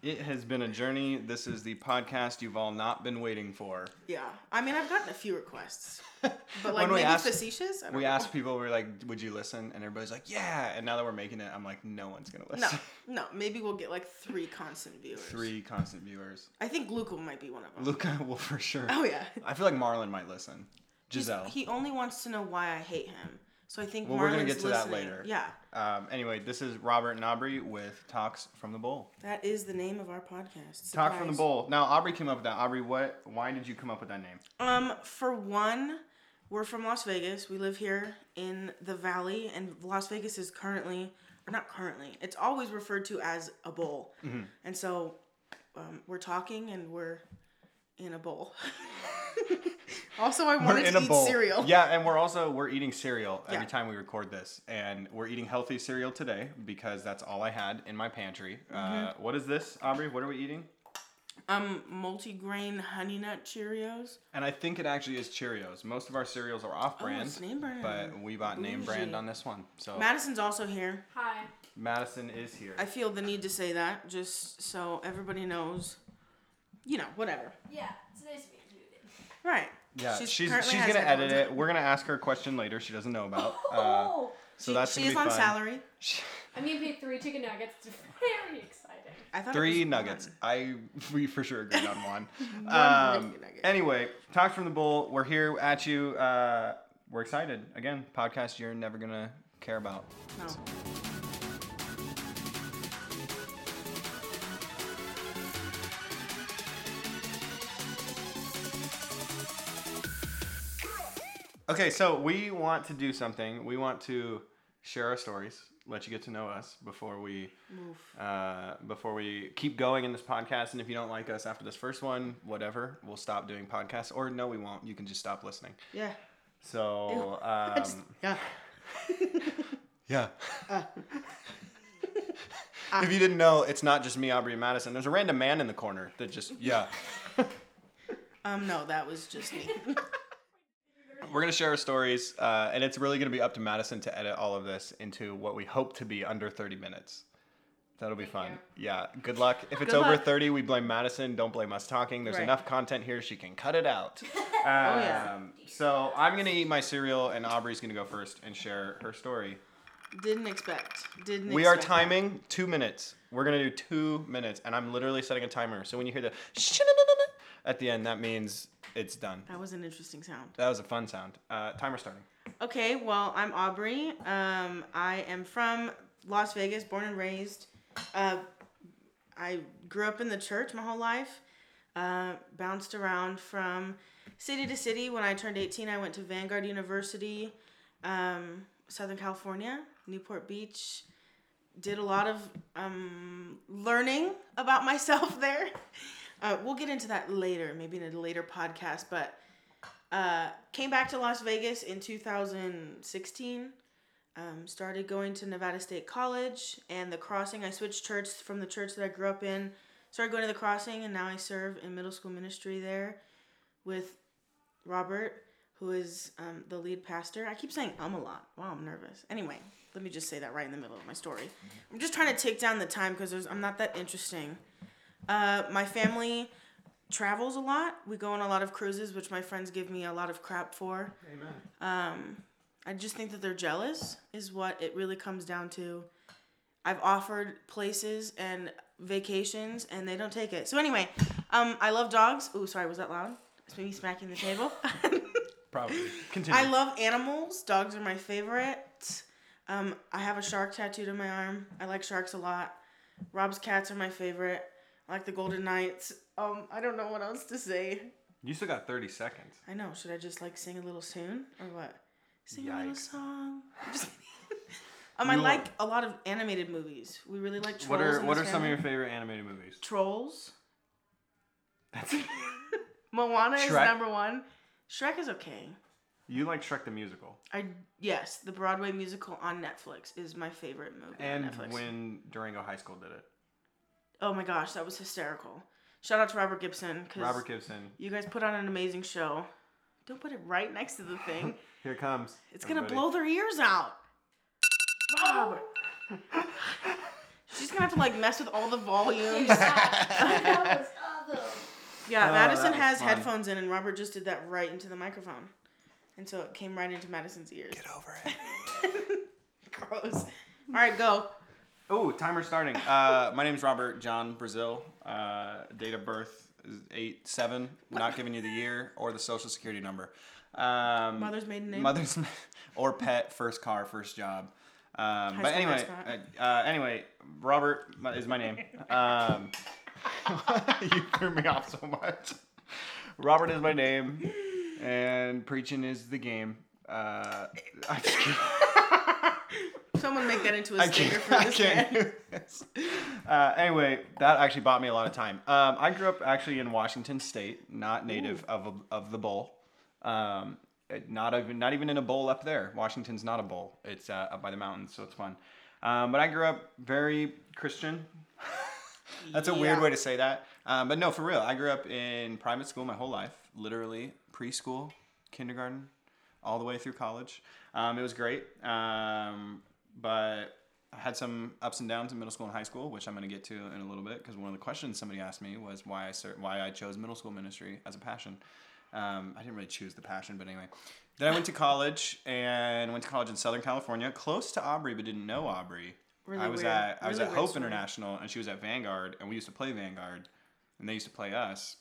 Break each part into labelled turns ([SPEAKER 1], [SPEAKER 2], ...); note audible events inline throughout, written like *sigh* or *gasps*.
[SPEAKER 1] It has been a journey. This is the podcast you've all not been waiting for.
[SPEAKER 2] Yeah. I mean, I've gotten a few requests, *laughs* but like maybe
[SPEAKER 1] asked-
[SPEAKER 2] facetious.
[SPEAKER 1] We
[SPEAKER 2] know.
[SPEAKER 1] asked people, we are like, would you listen? And everybody's like, yeah. And now that we're making it, I'm like, no one's going to listen.
[SPEAKER 2] no. *laughs* No. Maybe we'll get like three constant viewers.
[SPEAKER 1] Three constant viewers.
[SPEAKER 2] I think Luca might be one of them.
[SPEAKER 1] Luca *laughs* will for sure.
[SPEAKER 2] Oh yeah.
[SPEAKER 1] I feel like Marlon might listen.
[SPEAKER 2] He's-
[SPEAKER 1] Giselle.
[SPEAKER 2] He only wants to know why I hate him. So I think
[SPEAKER 1] Well, we're gonna get to that later.
[SPEAKER 2] Yeah.
[SPEAKER 1] Um, anyway, this is Robert and Aubrey with Talks from the Bowl.
[SPEAKER 2] That is the name of our podcast.
[SPEAKER 1] Talk from the Bowl. Now, Aubrey came up with that. Aubrey, what? Why did you come up with that name?
[SPEAKER 2] Um, for one, we're from Las Vegas. We live here in the Valley, and Las Vegas is currently, or not currently, it's always referred to as a bowl.
[SPEAKER 1] Mm-hmm.
[SPEAKER 2] And so, um, we're talking, and we're in a bowl. *laughs* *laughs* also, I wanted to eat cereal.
[SPEAKER 1] Yeah, and we're also we're eating cereal every
[SPEAKER 2] Yeah.
[SPEAKER 1] time we record this, and we're eating healthy cereal today because that's all I had in my pantry. Uh,
[SPEAKER 2] Mm-hmm.
[SPEAKER 1] what is this, Aubrey? What are we eating?
[SPEAKER 2] Um, multigrain honey nut Cheerios.
[SPEAKER 1] And I think it actually is Cheerios. Most of our cereals are off-brand,
[SPEAKER 2] Oh, it's name brand.
[SPEAKER 1] but we bought name brand on this one. So
[SPEAKER 2] Madison's also here.
[SPEAKER 3] Hi.
[SPEAKER 1] Madison is here.
[SPEAKER 2] I feel the need to say that just so everybody knows. You know, whatever.
[SPEAKER 3] Yeah, it's nice to meet you.
[SPEAKER 2] Right.
[SPEAKER 1] Yeah, she's she's,
[SPEAKER 2] currently has
[SPEAKER 1] gonna edit it. We're gonna ask her a question later. She doesn't know about. Uh,
[SPEAKER 3] Oh,
[SPEAKER 1] so
[SPEAKER 2] She-
[SPEAKER 1] that's
[SPEAKER 2] she
[SPEAKER 1] gonna
[SPEAKER 2] is
[SPEAKER 1] be
[SPEAKER 2] on
[SPEAKER 1] fun.
[SPEAKER 2] salary.
[SPEAKER 3] I'm gonna pay three chicken nuggets. It's very exciting.
[SPEAKER 2] I thought
[SPEAKER 1] Three nuggets.
[SPEAKER 2] one.
[SPEAKER 1] I we for sure agreed on one. *laughs*
[SPEAKER 2] One
[SPEAKER 1] um, anyway, talk from the bull. We're here at you. Uh, we're excited again. Podcast you're never gonna care about.
[SPEAKER 2] No.
[SPEAKER 1] Okay, so we want to do something. We want to share our stories, let you get to know us before we uh, before we keep going in this podcast. And if you don't like us after this first one, whatever, we'll stop doing podcasts. Or no, we won't. You can just stop listening.
[SPEAKER 2] Yeah.
[SPEAKER 1] So
[SPEAKER 2] I just-
[SPEAKER 1] um,
[SPEAKER 2] yeah. *laughs*
[SPEAKER 1] yeah.
[SPEAKER 2] Uh. *laughs*
[SPEAKER 1] if you didn't know, it's not just me, Aubrey, and Madison. There's a random man in the corner that just yeah. *laughs*
[SPEAKER 2] Um, no, that was just me.
[SPEAKER 1] We're gonna share our stories, uh, and it's really gonna be up to Madison to edit all of this into what we hope to be under 30 minutes. That'll be fun. Yeah. Good luck. If it's
[SPEAKER 2] Good
[SPEAKER 1] over
[SPEAKER 2] luck.
[SPEAKER 1] 30, we blame Madison. Don't blame us talking. There's
[SPEAKER 2] Right.
[SPEAKER 1] enough content here. She can cut it out. *laughs* Um,
[SPEAKER 2] yeah.
[SPEAKER 1] So I'm gonna eat my cereal, and Aubrey's gonna go first and share her story.
[SPEAKER 2] Didn't expect. Didn't.
[SPEAKER 1] We are
[SPEAKER 2] expect that.
[SPEAKER 1] timing two minutes. We're gonna do two minutes, and I'm literally setting a timer. So when you hear the at the end, that means it's done.
[SPEAKER 2] That was an interesting sound.
[SPEAKER 1] That was a fun sound. Uh, timer starting.
[SPEAKER 2] Okay, well, I'm Aubrey. Um, I am from Las Vegas, born and raised. Uh, I grew up in the church my whole life. Uh, bounced around from city to city. When I turned 18, I went to Vanguard University, um, Southern California, Newport Beach. Did a lot of um, learning about *laughs* myself there. Uh, we'll get into that later, maybe in a later podcast, but uh, came back to Las Vegas in 2016. Um, started going to Nevada State College and the Crossing. I switched church from the church that I grew up in. Started going to the Crossing, and now I serve in middle school ministry there with Robert, who is um, the lead pastor. I keep saying um a lot. Wow, I'm nervous. Anyway, let me just say that right in the middle of my story. I'm just trying to take down the time because I'm not that interesting. Uh, my family travels a lot. We go on a lot of cruises, which my friends give me a lot of crap for.
[SPEAKER 1] Amen.
[SPEAKER 2] Um, I just think that they're jealous, is what it really comes down to. I've offered places and vacations, and they don't take it. So anyway, um, I love dogs. Ooh, sorry, was that loud? It's me smacking the table. *laughs*
[SPEAKER 1] Probably. Continue.
[SPEAKER 2] I love animals. Dogs are my favorite. Um, I have a shark tattooed on my arm. I like sharks a lot. Rob's cats are my favorite. Like the Golden Knights. Um, I don't know what else to say.
[SPEAKER 1] You still got 30 seconds.
[SPEAKER 2] I know. Should I just like sing a little tune or what? Sing a little song. *laughs* I'm just kidding. um, I
[SPEAKER 1] You
[SPEAKER 2] like a lot of animated movies. We really like trolls.
[SPEAKER 1] What are what are some of your favorite animated movies?
[SPEAKER 2] trolls?
[SPEAKER 1] That's *laughs* *laughs*
[SPEAKER 2] Moana is number one. Shrek is okay.
[SPEAKER 1] you like Shrek the musical.
[SPEAKER 2] I yes, the Broadway musical on Netflix is my favorite movie
[SPEAKER 1] And
[SPEAKER 2] on Netflix.
[SPEAKER 1] when Durango High School did it.
[SPEAKER 2] Oh my gosh, that was hysterical. Shout out to Robert Gibson because
[SPEAKER 1] Robert Gibson.
[SPEAKER 2] you guys put on an amazing show. Don't put it right next to the thing. *laughs*
[SPEAKER 1] Here it comes.
[SPEAKER 2] It's gonna blow their ears out. Robert. *laughs* She's gonna have to like mess with all the volumes.
[SPEAKER 3] that was *laughs* awesome.
[SPEAKER 2] Yeah,
[SPEAKER 1] Oh,
[SPEAKER 2] Madison has
[SPEAKER 1] fun.
[SPEAKER 2] headphones in, and Robert just did that right into the microphone, and so it came right into Madison's ears.
[SPEAKER 1] Get over it.
[SPEAKER 2] Gross. All right, go.
[SPEAKER 1] Oh, timer starting. Uh, my name is Robert John Brazil. Uh, date of birth is eight seven. Not giving you the year or the social security number. Um,
[SPEAKER 2] Mother's maiden name.
[SPEAKER 1] Mother's *laughs* or pet, first car, first job. Um, but anyway, uh, uh, anyway, Robert is my name. Um, *laughs* you threw me off so much. Robert is my name, and preaching is the game. Uh, *laughs* I'm just kidding.
[SPEAKER 2] Someone make that into a sticker for
[SPEAKER 1] I
[SPEAKER 2] this
[SPEAKER 1] can't
[SPEAKER 2] man.
[SPEAKER 1] Uh, anyway, that actually bought me a lot of time. Um, I grew up actually in Washington State, not native of, of the bowl. Um, it- not even not even in a bowl up there. Washington's not a bowl. It's uh, up by the mountains, so it's fun. Um, but I grew up very Christian. *laughs* That's a weird way to say that. Um, but no, for real. I grew up in private school my whole life, literally preschool, kindergarten, all the way through college. Um, it was great. Um, but I had some ups and downs in middle school and high school, which I'm going to get to in a little bit because one of the questions somebody asked me was why I why I chose middle school ministry as a passion. Um, I didn't really choose the passion, but anyway. Then I went to college and went to college in Southern California, close to Aubrey, but didn't know Aubrey.
[SPEAKER 2] Really
[SPEAKER 1] I was
[SPEAKER 2] weird.
[SPEAKER 1] at I was
[SPEAKER 2] Really
[SPEAKER 1] at Hope
[SPEAKER 2] story.
[SPEAKER 1] International, and she was at Vanguard, and we used to play Vanguard, and they used to play us.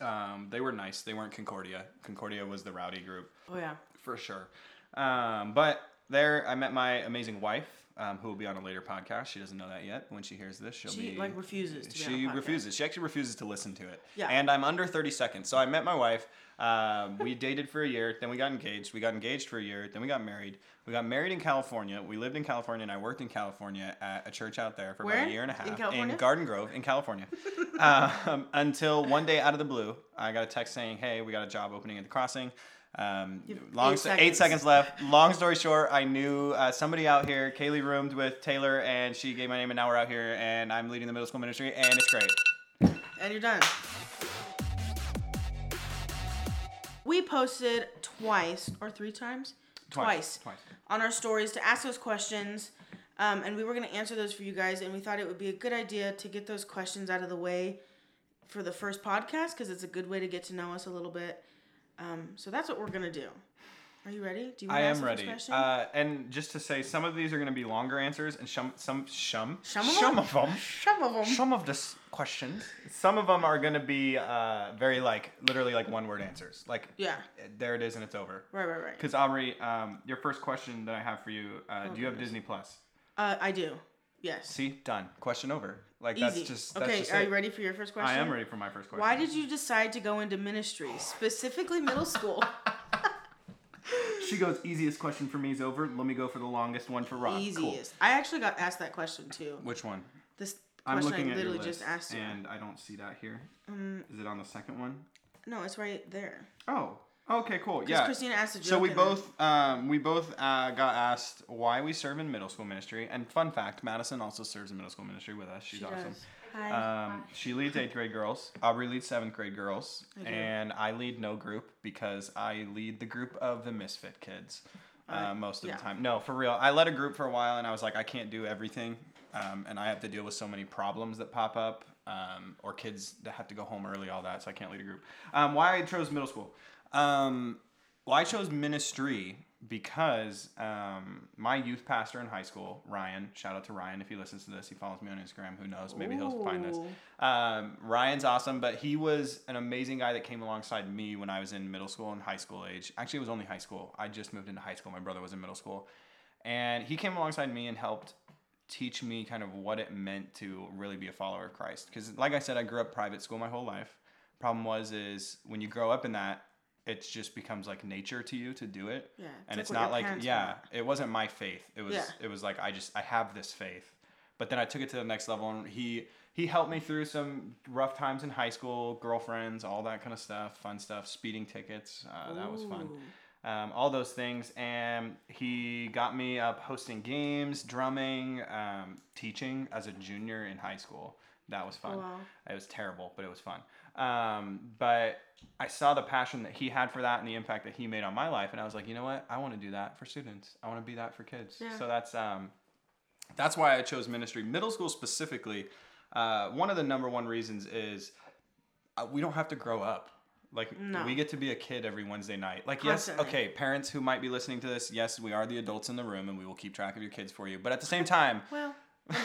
[SPEAKER 1] Um, they were nice. They weren't Concordia. Concordia was the rowdy group
[SPEAKER 2] Oh yeah.
[SPEAKER 1] for sure. Um, but there, I met my amazing wife, um, who will be on a later podcast. She doesn't know that yet. When she hears this, she'll
[SPEAKER 2] She
[SPEAKER 1] be
[SPEAKER 2] like refuses to be
[SPEAKER 1] she refuses. She actually refuses to listen to it.
[SPEAKER 2] Yeah.
[SPEAKER 1] And I'm under 30 seconds. So I met my wife. Um, we dated for a year. Then we got engaged. We got engaged for a year. Then we got married. We got married in California. We lived in California, and I worked in California at a church out there for about a year and a
[SPEAKER 2] In
[SPEAKER 1] half
[SPEAKER 2] California?
[SPEAKER 1] Garden Grove in California. *laughs* um, until one day, out of the blue, I got a text saying, "Hey, we got a job opening at the crossing." Um, long
[SPEAKER 2] eight
[SPEAKER 1] sto- eight
[SPEAKER 2] seconds.
[SPEAKER 1] seconds left. Long story short, I knew uh, somebody out here. Kaylee roomed with Taylor, and she gave my name, and now we're out here, and I'm leading the middle school ministry, and it's great.
[SPEAKER 2] And you're done. We posted twice or three times?
[SPEAKER 1] Twice. Twice.
[SPEAKER 2] On our stories to ask those questions. Um, and we were going to answer those for you guys. And we thought it would be a good idea to get those questions out of the way for the first podcast because it's a good way to get to know us a little bit. Um, so that's what we're going to do. Are you ready? Do you
[SPEAKER 1] I am
[SPEAKER 2] ask the first
[SPEAKER 1] ready. Uh, and just to say, some of these are going to be longer answers, and some some shum
[SPEAKER 2] Some of
[SPEAKER 1] some
[SPEAKER 2] them?
[SPEAKER 1] of them
[SPEAKER 2] Some of them.
[SPEAKER 1] some of the questions. Some of them are going to be uh, very like literally like one word answers. Like
[SPEAKER 2] Yeah.
[SPEAKER 1] there it is, and it's over.
[SPEAKER 2] Right, right, right.
[SPEAKER 1] Because Aubrey, um, your first question that I have for you, uh, do you have Disney Plus?
[SPEAKER 2] Uh, I do. Yes.
[SPEAKER 1] See, done. Question over. Like
[SPEAKER 2] Easy.
[SPEAKER 1] that's just that's
[SPEAKER 2] okay,
[SPEAKER 1] just
[SPEAKER 2] are
[SPEAKER 1] it.
[SPEAKER 2] you ready for your first question?
[SPEAKER 1] I am ready for my first question.
[SPEAKER 2] Why did you decide to go into ministry, specifically middle school? *laughs*
[SPEAKER 1] She goes, easiest question for me is over. Let me go for the longest one for Rob. Cool.
[SPEAKER 2] Easiest. I actually got asked that question too.
[SPEAKER 1] Which one?
[SPEAKER 2] This
[SPEAKER 1] I'm
[SPEAKER 2] question
[SPEAKER 1] looking
[SPEAKER 2] I
[SPEAKER 1] at your
[SPEAKER 2] literally
[SPEAKER 1] list,
[SPEAKER 2] just asked you.
[SPEAKER 1] and I don't see that here.
[SPEAKER 2] Um,
[SPEAKER 1] Is it on the second one?
[SPEAKER 2] no, it's right there.
[SPEAKER 1] Oh, okay, cool.
[SPEAKER 2] Because
[SPEAKER 1] Yeah.
[SPEAKER 2] Christina asked a joke.
[SPEAKER 1] So we
[SPEAKER 2] in
[SPEAKER 1] both um, we both uh, got asked why we serve in middle school ministry. And fun fact, Madison also serves in middle school ministry with us. She's
[SPEAKER 2] She
[SPEAKER 1] awesome.
[SPEAKER 2] does. Hi.
[SPEAKER 1] Um, she leads eighth grade girls. Aubrey leads seventh grade girls,
[SPEAKER 2] I do.
[SPEAKER 1] and I lead no group because I lead the group of the misfit kids uh,
[SPEAKER 2] Uh,
[SPEAKER 1] most of
[SPEAKER 2] yeah.
[SPEAKER 1] the time. No, for real. I led a group for a while, and I was like, I can't do everything, um, and I have to deal with so many problems that pop up, um, or kids that have to go home early, all that. So I can't lead a group. Um, why I chose middle school? Um, well, I chose ministry because um, my youth pastor in high school, Ryan, shout out to Ryan if he listens to this. He follows me on Instagram. Who knows? Maybe he'll find this. Um, Ryan's awesome, but he was an amazing guy that came alongside me when I was in middle school and high school age. Actually, it was only high school. I just moved into high school. My brother was in middle school. And he came alongside me and helped teach me kind of what it meant to really be a follower of Christ. Because, like I said, I grew up private school my whole life. Problem was, is when you grow up in that, it just becomes like nature to you to do it
[SPEAKER 2] Yeah.
[SPEAKER 1] and
[SPEAKER 2] like
[SPEAKER 1] it's not like yeah
[SPEAKER 2] want.
[SPEAKER 1] it wasn't my faith it was
[SPEAKER 2] Yeah.
[SPEAKER 1] it was like i just i have this faith but then i took it to the next level and he he helped me through some rough times in high school girlfriends all that kind of stuff fun stuff speeding tickets uh, that was fun um, all those things and he got me up hosting games drumming um, teaching as a junior in high school that was fun
[SPEAKER 2] Wow.
[SPEAKER 1] it was terrible, but it was fun. Um, but I saw the passion that he had for that and the impact that he made on my life, and I was like, you know what? I want to do that for students. I want to be that for kids.
[SPEAKER 2] Yeah.
[SPEAKER 1] So that's um, that's why I chose ministry. Middle school specifically, uh, one of the number one reasons is uh, we don't have to grow up. Like
[SPEAKER 2] No.
[SPEAKER 1] we get to be a kid every Wednesday night. Like yes, okay, parents who might be listening to this, yes, we are the adults in the room and we will keep track of your kids for you. But at the same time,
[SPEAKER 2] Well,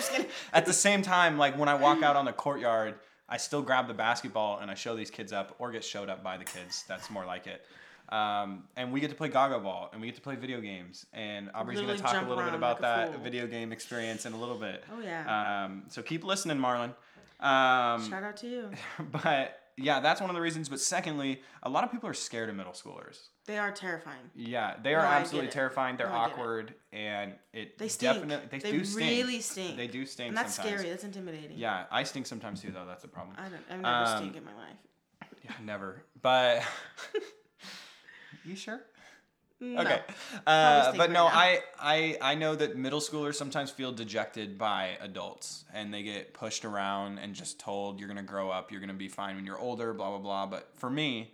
[SPEAKER 2] *laughs*
[SPEAKER 1] at the same time, like when I walk out on the courtyard, I still grab the basketball and I show these kids up, or get showed up by the kids. That's more like it. Um, and we get to play Gaga Ball, and we get to play video games. And Aubrey's going to talk a little bit about
[SPEAKER 2] like
[SPEAKER 1] that video game experience in a little bit.
[SPEAKER 2] Oh, yeah.
[SPEAKER 1] Um, so keep listening, Marlon. Um,
[SPEAKER 2] Shout out to you. *laughs*
[SPEAKER 1] but yeah, that's one of the reasons. But secondly, a lot of people are scared of middle schoolers.
[SPEAKER 2] They are terrifying.
[SPEAKER 1] Yeah, they are
[SPEAKER 2] No,
[SPEAKER 1] absolutely terrifying. They're
[SPEAKER 2] No, get it.
[SPEAKER 1] awkward, and it
[SPEAKER 2] They stink.
[SPEAKER 1] definitely they,
[SPEAKER 2] They
[SPEAKER 1] do stink.
[SPEAKER 2] really stink.
[SPEAKER 1] They do stink
[SPEAKER 2] And that's
[SPEAKER 1] sometimes.
[SPEAKER 2] scary. That's intimidating.
[SPEAKER 1] Yeah, I stink sometimes too, though. That's a problem.
[SPEAKER 2] I don't, I've never
[SPEAKER 1] Um,
[SPEAKER 2] stink in my life.
[SPEAKER 1] Yeah, never. But *laughs* you sure?
[SPEAKER 2] No.
[SPEAKER 1] Okay. Uh, but no,
[SPEAKER 2] now.
[SPEAKER 1] I, I I know that middle schoolers sometimes feel dejected by adults and they get pushed around and just told you're gonna grow up, you're gonna be fine when you're older, blah blah blah. But for me,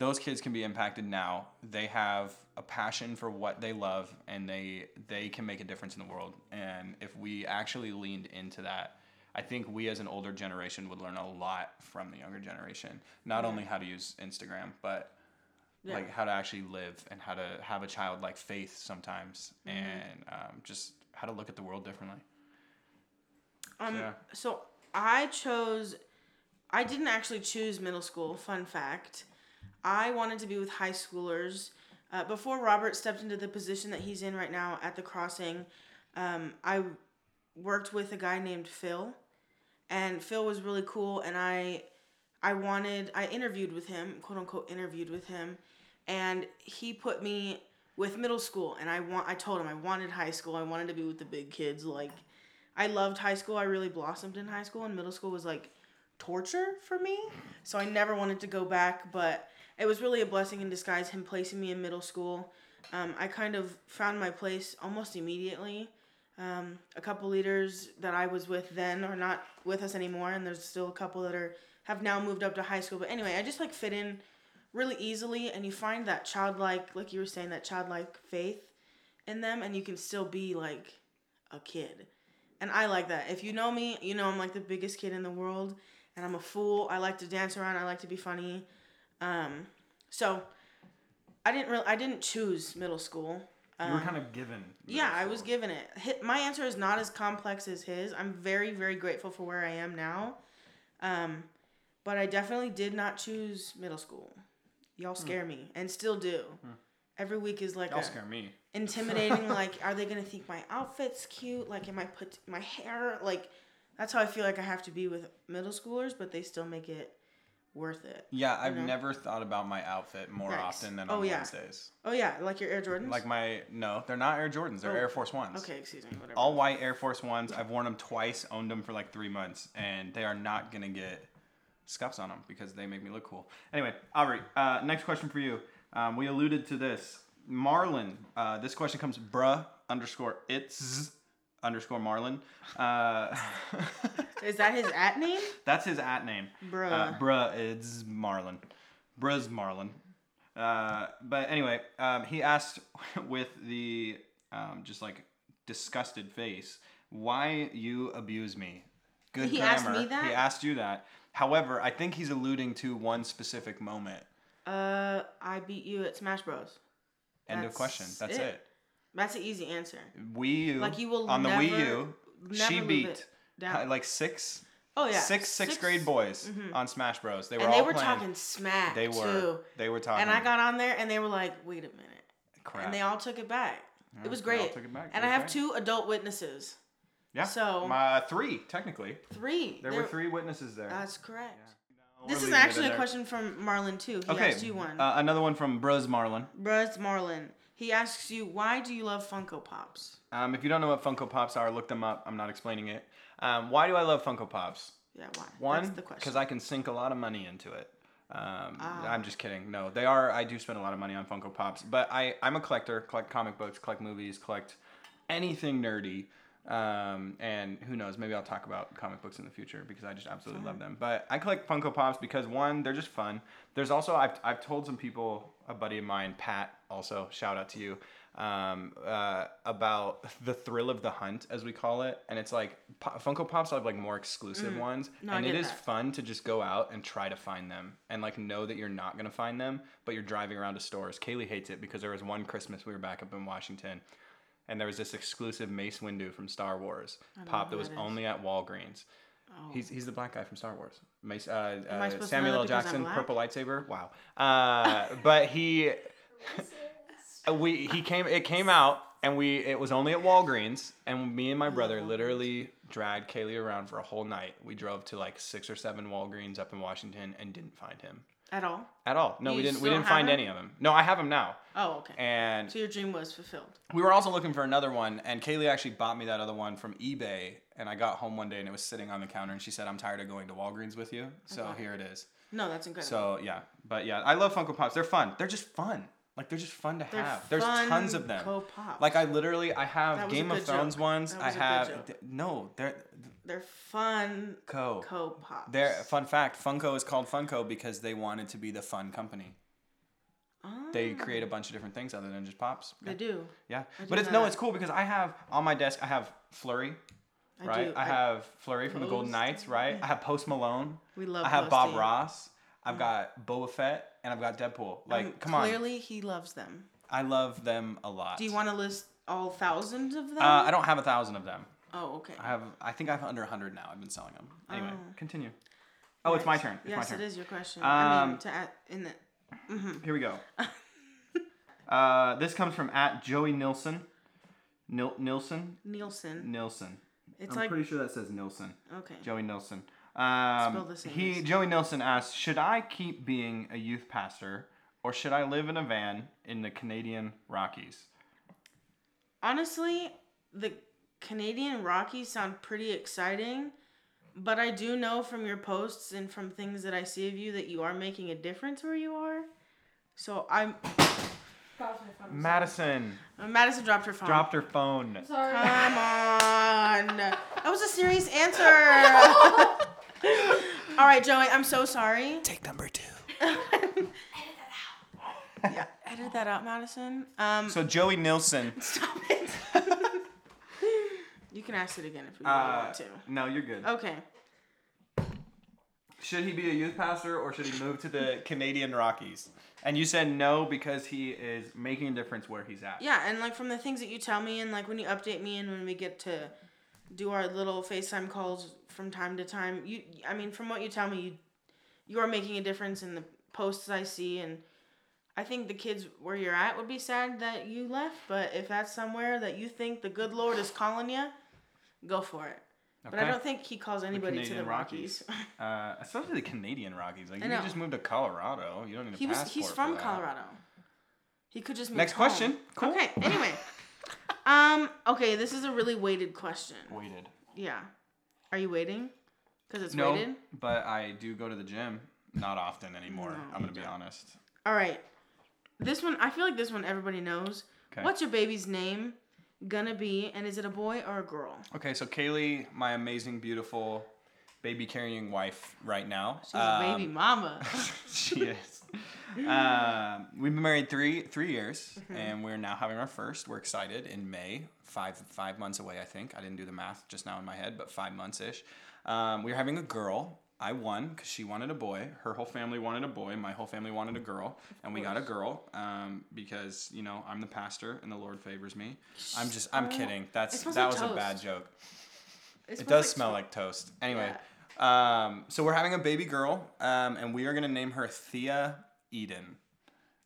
[SPEAKER 1] those kids can be impacted now. They have a passion for what they love and they they can make a difference in the world. And if we actually leaned into that, I think we as an older generation would learn a lot from the younger generation. Not only how to use Instagram, but
[SPEAKER 2] Yeah.
[SPEAKER 1] like how to actually live and how to have a childlike faith sometimes and um, just how to look at the world differently.
[SPEAKER 2] Um,
[SPEAKER 1] Yeah.
[SPEAKER 2] So I chose. I didn't actually choose middle school. Fun fact. I wanted to be with high schoolers. Uh, before Robert stepped into the position that he's in right now at the crossing, um, I worked with a guy named Phil, and Phil was really cool. And I, I wanted. I interviewed with him, quote unquote, interviewed with him, and he put me with middle school. And I want. I told him I wanted high school. I wanted to be with the big kids, like. I loved high school. I really blossomed in high school, and middle school was like torture for me. So I never wanted to go back, but it was really a blessing in disguise him placing me in middle school. Um, I kind of found my place almost immediately. Um, a couple leaders that I was with then are not with us anymore, and there's still a couple that are have now moved up to high school. But anyway, I just like fit in really easily, and you find that childlike, like you were saying, that childlike faith in them, and you can still be like a kid. And I like that. If you know me, you know I'm like the biggest kid in the world, and I'm a fool. I like to dance around. I like to be funny. Um, so I didn't really, I didn't choose middle school.
[SPEAKER 1] you
[SPEAKER 2] Um,
[SPEAKER 1] were kind of given.
[SPEAKER 2] yeah,
[SPEAKER 1] middle
[SPEAKER 2] I was given it. My answer is not as complex as his. I'm very, very grateful for where I am now. Um, but I definitely did not choose middle school. Y'all scare me and still do. Every week is like
[SPEAKER 1] Hmm. Y'all scare me.
[SPEAKER 2] intimidating. *laughs* like, are they gonna think my outfit's cute? Like, am I put my hair? Like, that's how I feel like I have to be with middle schoolers, but they still make it worth it.
[SPEAKER 1] Yeah, I've
[SPEAKER 2] know?
[SPEAKER 1] never thought about my outfit more
[SPEAKER 2] Nice.
[SPEAKER 1] often than
[SPEAKER 2] Oh,
[SPEAKER 1] on
[SPEAKER 2] yeah.
[SPEAKER 1] Wednesdays.
[SPEAKER 2] Oh yeah, like your Air Jordans.
[SPEAKER 1] Like my no, they're not Air Jordans. They're
[SPEAKER 2] Oh,
[SPEAKER 1] Air Force Ones.
[SPEAKER 2] okay, excuse me, whatever.
[SPEAKER 1] All white Air Force Ones. I've worn them twice, owned them for like three months, and they are not gonna get scuffs on them because they make me look cool. Anyway, Aubrey, uh, next question for you. Um, we alluded to this. Marlon, uh, this question comes bruh underscore it's underscore Marlin. Uh, *laughs*
[SPEAKER 2] Is that his at name?
[SPEAKER 1] that's his at name.
[SPEAKER 2] Bruh.
[SPEAKER 1] Uh, bruh, it's Marlin. Bruh's Marlin. Uh, but anyway, um, he asked *laughs* with the um, just like disgusted face, why you abuse me? Good
[SPEAKER 2] He
[SPEAKER 1] grammar.
[SPEAKER 2] asked me that?
[SPEAKER 1] He asked you that. However, I think he's alluding to one specific moment.
[SPEAKER 2] Uh, I beat you at Smash Bros.
[SPEAKER 1] End of
[SPEAKER 2] That's
[SPEAKER 1] question. That's it.
[SPEAKER 2] it. That's an easy answer.
[SPEAKER 1] Wii U.
[SPEAKER 2] Like, you will
[SPEAKER 1] on the Wii U. She beat uh, like six,
[SPEAKER 2] Oh yeah,
[SPEAKER 1] six sixth grade boys on Smash Bros. They were
[SPEAKER 2] and
[SPEAKER 1] all
[SPEAKER 2] they were
[SPEAKER 1] playing.
[SPEAKER 2] talking smack
[SPEAKER 1] They were.
[SPEAKER 2] too.
[SPEAKER 1] They were talking.
[SPEAKER 2] And I got on there, and they were like, "Wait a minute,"
[SPEAKER 1] crap.
[SPEAKER 2] and they all took it back. it was
[SPEAKER 1] they all
[SPEAKER 2] great.
[SPEAKER 1] took it back. It
[SPEAKER 2] And I have
[SPEAKER 1] great.
[SPEAKER 2] two adult witnesses.
[SPEAKER 1] Yeah.
[SPEAKER 2] So-
[SPEAKER 1] my three technically.
[SPEAKER 2] Three.
[SPEAKER 1] There
[SPEAKER 2] There-
[SPEAKER 1] were three witnesses there.
[SPEAKER 2] That's correct.
[SPEAKER 1] No,
[SPEAKER 2] This is actually a question from Marlon too. He
[SPEAKER 1] Okay.
[SPEAKER 2] asked you one.
[SPEAKER 1] Uh, another one from Bros Marlin.
[SPEAKER 2] Bruz Marlon. He asks you, "Why do you love Funko Pops?"
[SPEAKER 1] Um, if you don't know what Funko Pops are, look them up. I'm not explaining it. Um, why do I love Funko Pops?
[SPEAKER 2] Yeah, why?
[SPEAKER 1] One,
[SPEAKER 2] That's the question.
[SPEAKER 1] because I can sink a lot of money into it. Um,
[SPEAKER 2] Ah.
[SPEAKER 1] I'm just kidding. No, they are. I do spend a lot of money on Funko Pops, but I I'm a collector. Collect comic books, collect movies, collect anything nerdy. Um, and who knows? Maybe I'll talk about comic books in the future because I just absolutely love them. But I collect Funko Pops because one, they're just fun. There's also I've I've told some people, a buddy of mine, Pat, also shout out to you. um, uh, about the thrill of the hunt, as we call it, and it's like po- Funko Pops have like more exclusive ones,
[SPEAKER 2] Mm. No,
[SPEAKER 1] and it is
[SPEAKER 2] that.
[SPEAKER 1] fun to just go out and try to find them, and like know that you're not gonna find them, but you're driving around to stores. Kaylee hates it because there was one Christmas we were back up in Washington, and there was this exclusive Mace Windu from Star Wars pop that was
[SPEAKER 2] that
[SPEAKER 1] only at Walgreens.
[SPEAKER 2] Oh.
[SPEAKER 1] He's, he's the black guy from Star Wars. Mace, uh, uh,
[SPEAKER 2] to
[SPEAKER 1] Samuel L. Jackson, purple lightsaber. Wow. *laughs* Uh, but he, Uh, we he came. It came out, and we. It was only at Walgreens, and me and my oh, brother literally dragged Kaylee around for a whole night. We drove to like six or seven Walgreens up in Washington and didn't find him
[SPEAKER 2] At all?
[SPEAKER 1] at all. No,
[SPEAKER 2] You
[SPEAKER 1] we didn't. We
[SPEAKER 2] still
[SPEAKER 1] didn't
[SPEAKER 2] have
[SPEAKER 1] find
[SPEAKER 2] him?
[SPEAKER 1] any of them. No, I have him now.
[SPEAKER 2] Oh, okay.
[SPEAKER 1] And
[SPEAKER 2] so your dream was fulfilled.
[SPEAKER 1] we were also looking for another one, and Kaylee actually bought me that other one from eBay. And I got home one day, and it was sitting on the counter, and she said, "I'm tired of going to Walgreens with you, so here it is."
[SPEAKER 2] No, that's incredible.
[SPEAKER 1] So yeah, but yeah, I love Funko Pops. They're fun. They're just fun. Like they're just fun to
[SPEAKER 2] They're
[SPEAKER 1] have. There's tons of them.
[SPEAKER 2] co-pops.
[SPEAKER 1] Like I literally, I have Game of Thrones
[SPEAKER 2] joke.
[SPEAKER 1] ones. I
[SPEAKER 2] was a good
[SPEAKER 1] have th- no. They're
[SPEAKER 2] They're fun
[SPEAKER 1] Co.
[SPEAKER 2] co-pops.
[SPEAKER 1] They're fun fact. Funko is called Funko because they wanted to be the fun company. Oh. They
[SPEAKER 2] Ah,
[SPEAKER 1] create a bunch of different things other than just pops.
[SPEAKER 2] They do.
[SPEAKER 1] Yeah,
[SPEAKER 2] I
[SPEAKER 1] but
[SPEAKER 2] do
[SPEAKER 1] it's no,
[SPEAKER 2] that.
[SPEAKER 1] it's cool because I have on my desk. I have Flurry,
[SPEAKER 2] I
[SPEAKER 1] right?
[SPEAKER 2] do.
[SPEAKER 1] I have Flurry from the Golden Knights, right? I have Post Malone.
[SPEAKER 2] We love.
[SPEAKER 1] I have Bob Ross. I've got Boba Fett, and I've got Deadpool. Like,
[SPEAKER 2] Um,
[SPEAKER 1] come on,
[SPEAKER 2] Clearly, he loves them.
[SPEAKER 1] I love them a lot.
[SPEAKER 2] Do you want to list all thousands of them?
[SPEAKER 1] Uh, I don't have a thousand of them.
[SPEAKER 2] Oh, okay.
[SPEAKER 1] I have. I think I have under a hundred now. I've been selling them. Anyway,
[SPEAKER 2] Oh.
[SPEAKER 1] continue. Oh, it's my turn. It's
[SPEAKER 2] yes,
[SPEAKER 1] my turn.
[SPEAKER 2] it is your question. I mean,
[SPEAKER 1] Um,
[SPEAKER 2] to add in the.
[SPEAKER 1] Here we go. *laughs* uh, this comes from at Joey Nilsson. Nil- Nilsson.
[SPEAKER 2] Nielsen.
[SPEAKER 1] Nilsson.
[SPEAKER 2] It's
[SPEAKER 1] I'm
[SPEAKER 2] like
[SPEAKER 1] pretty sure that says Nilsson.
[SPEAKER 2] okay.
[SPEAKER 1] Joey Nilsson. Um,
[SPEAKER 2] Spell the
[SPEAKER 1] he Joey Nilsson asks, should I keep being a youth pastor, or should I live in a van in the Canadian Rockies?
[SPEAKER 2] Honestly, the Canadian Rockies sound pretty exciting, but I do know from your posts and from things that I see of you that you are making a difference where you are. So I'm.
[SPEAKER 3] That was my phone.
[SPEAKER 1] Madison
[SPEAKER 2] uh, Madison dropped her phone.
[SPEAKER 1] dropped her phone.
[SPEAKER 3] Sorry.
[SPEAKER 2] Come on. *laughs* That was a serious answer. *laughs* All right, Joey, I'm so sorry.
[SPEAKER 1] Take number two. *laughs*
[SPEAKER 2] yeah, edit that out, Madison. Um,
[SPEAKER 1] So Joey Nilsson. *laughs*
[SPEAKER 2] stop it. you can ask it again if you really
[SPEAKER 1] Uh,
[SPEAKER 2] want to.
[SPEAKER 1] no, you're good.
[SPEAKER 2] Okay.
[SPEAKER 1] Should he be a youth pastor or should he move to the Canadian Rockies? And you said no because he is making a difference where he's at.
[SPEAKER 2] Yeah, and like from the things that you tell me, and like when you update me, and when we get to do our little FaceTime calls from time to time, you, I mean, from what you tell me, you, you are making a difference in the posts I see, and I think the kids where you're at would be sad that you left. But if that's somewhere that you think the good Lord is calling you, go for it. But I don't think he calls anybody to the Rockies. *laughs*
[SPEAKER 1] Uh, especially the Canadian Rockies. Like you just moved to Colorado. You don't need a
[SPEAKER 2] he was
[SPEAKER 1] passport.
[SPEAKER 2] he's
[SPEAKER 1] for
[SPEAKER 2] from. Colorado. He could just move
[SPEAKER 1] Next
[SPEAKER 2] home.
[SPEAKER 1] question. Cool.
[SPEAKER 2] Okay. Anyway, *laughs* um. Okay, this is a really weighted question.
[SPEAKER 1] Weighted.
[SPEAKER 2] Yeah. Are you waiting? Because it's
[SPEAKER 1] no,
[SPEAKER 2] weighted.
[SPEAKER 1] but I do go to the gym. Not often anymore.
[SPEAKER 2] No,
[SPEAKER 1] I'm gonna be honest.
[SPEAKER 2] All right. This one, I feel like this one everybody knows.
[SPEAKER 1] Okay.
[SPEAKER 2] What's your baby's name gonna be, and is it a boy or a girl?
[SPEAKER 1] Okay, so Kaylee, my amazing, beautiful, baby carrying wife right now.
[SPEAKER 2] She's a baby
[SPEAKER 1] um,
[SPEAKER 2] mama. *laughs*
[SPEAKER 1] she is. Um, we've been married three three years,
[SPEAKER 2] Mm-hmm.
[SPEAKER 1] and we're now having our first. We're excited in May. Five five months away, I think. I didn't do the math just now in my head, but five months ish. Um, we're having a girl. I won because she wanted a boy. Her whole family wanted a boy. My whole family wanted a girl, and we got a girl um, because you know I'm the pastor and the Lord favors me. I'm just I'm kidding. That's that
[SPEAKER 2] like
[SPEAKER 1] was a bad joke.
[SPEAKER 2] It,
[SPEAKER 1] It does
[SPEAKER 2] like
[SPEAKER 1] smell like toast. Anyway, um, so we're having a baby girl, um, and we are gonna name her Thea Eden.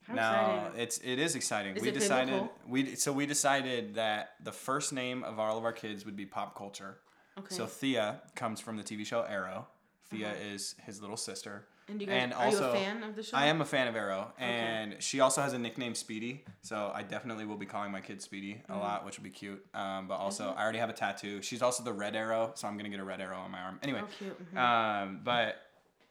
[SPEAKER 2] How
[SPEAKER 1] now
[SPEAKER 2] exciting.
[SPEAKER 1] it's it is exciting.
[SPEAKER 2] Is
[SPEAKER 1] we decided
[SPEAKER 2] biblical?
[SPEAKER 1] we so we decided that the first name of all of our kids would be pop culture.
[SPEAKER 2] Okay.
[SPEAKER 1] So Thea comes from the TV show Arrow. Thea is his little sister.
[SPEAKER 2] And you guys,
[SPEAKER 1] and
[SPEAKER 2] are
[SPEAKER 1] also-
[SPEAKER 2] you a fan of the show?
[SPEAKER 1] I am a fan of Arrow, and she also has a nickname Speedy. So I definitely will be calling my kid Speedy
[SPEAKER 2] Mm-hmm.
[SPEAKER 1] a lot, which will be cute. Um, but also, I already have a tattoo. She's also the Red Arrow, so I'm gonna get a red arrow on my arm. Anyway,
[SPEAKER 2] Oh, mhm.
[SPEAKER 1] um, but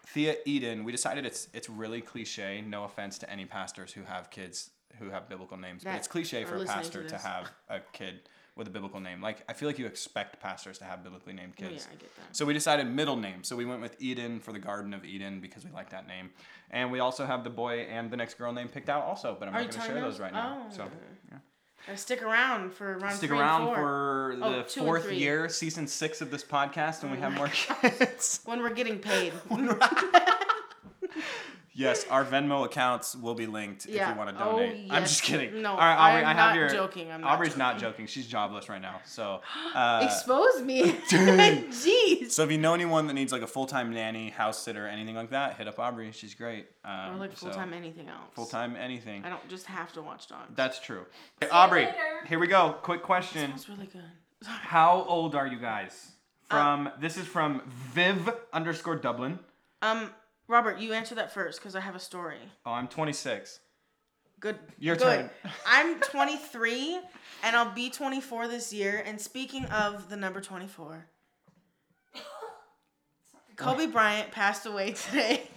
[SPEAKER 1] Thea Eden, we decided it's it's really cliche. No offense to any pastors who have kids who have biblical names, but it's cliche for a
[SPEAKER 2] listening to
[SPEAKER 1] pastor to, have a kid with a biblical name. Like I feel like you expect pastors to have biblically named
[SPEAKER 2] Oh,
[SPEAKER 1] kids.
[SPEAKER 2] yeah, I get that.
[SPEAKER 1] So we decided middle name. So we went with Eden for the Garden of Eden because we like that name. And we also have the boy and the next girl name picked out also, but I'm
[SPEAKER 2] Are
[SPEAKER 1] not going to share those right now.
[SPEAKER 2] Oh.
[SPEAKER 1] So yeah.
[SPEAKER 2] Gotta stick around for round
[SPEAKER 1] Stick
[SPEAKER 2] three
[SPEAKER 1] around for
[SPEAKER 2] Oh,
[SPEAKER 1] the
[SPEAKER 2] and
[SPEAKER 1] fourth year, season six of this podcast, and we
[SPEAKER 2] Oh
[SPEAKER 1] have
[SPEAKER 2] my
[SPEAKER 1] more *laughs* kids.
[SPEAKER 2] when we're getting paid. *laughs* *laughs*
[SPEAKER 1] yes, our Venmo accounts will be linked if you want to
[SPEAKER 2] Oh,
[SPEAKER 1] donate. I'm just kidding.
[SPEAKER 2] No,
[SPEAKER 1] All right, Aubrey,
[SPEAKER 2] I'm
[SPEAKER 1] I have
[SPEAKER 2] not
[SPEAKER 1] your.
[SPEAKER 2] joking. I'm not
[SPEAKER 1] Aubrey's not
[SPEAKER 2] joking.
[SPEAKER 1] joking. She's jobless right now. So. *gasps* Uh,
[SPEAKER 2] Expose me. *laughs* *laughs* Jeez.
[SPEAKER 1] So if you know anyone that needs like a full time nanny, house sitter, anything like that, hit up Aubrey. She's great. Um,
[SPEAKER 2] or like full time anything else.
[SPEAKER 1] Full time anything.
[SPEAKER 2] I don't just have to watch dogs.
[SPEAKER 1] That's true.
[SPEAKER 3] you
[SPEAKER 1] Aubrey,
[SPEAKER 3] later.
[SPEAKER 1] here we go. Quick question.
[SPEAKER 2] Smells really good.
[SPEAKER 1] How old are you guys?
[SPEAKER 2] Uh,
[SPEAKER 1] From this is from Viv underscore Dublin.
[SPEAKER 2] Um, Robert, you answer that first because I have a story.
[SPEAKER 1] Oh, I'm 26.
[SPEAKER 2] Good.
[SPEAKER 1] Your
[SPEAKER 2] good.
[SPEAKER 1] turn. *laughs*
[SPEAKER 2] I'm 23, and I'll be 24 this year. And speaking of the number 24, *laughs* Kobe Bryant passed away today. *laughs*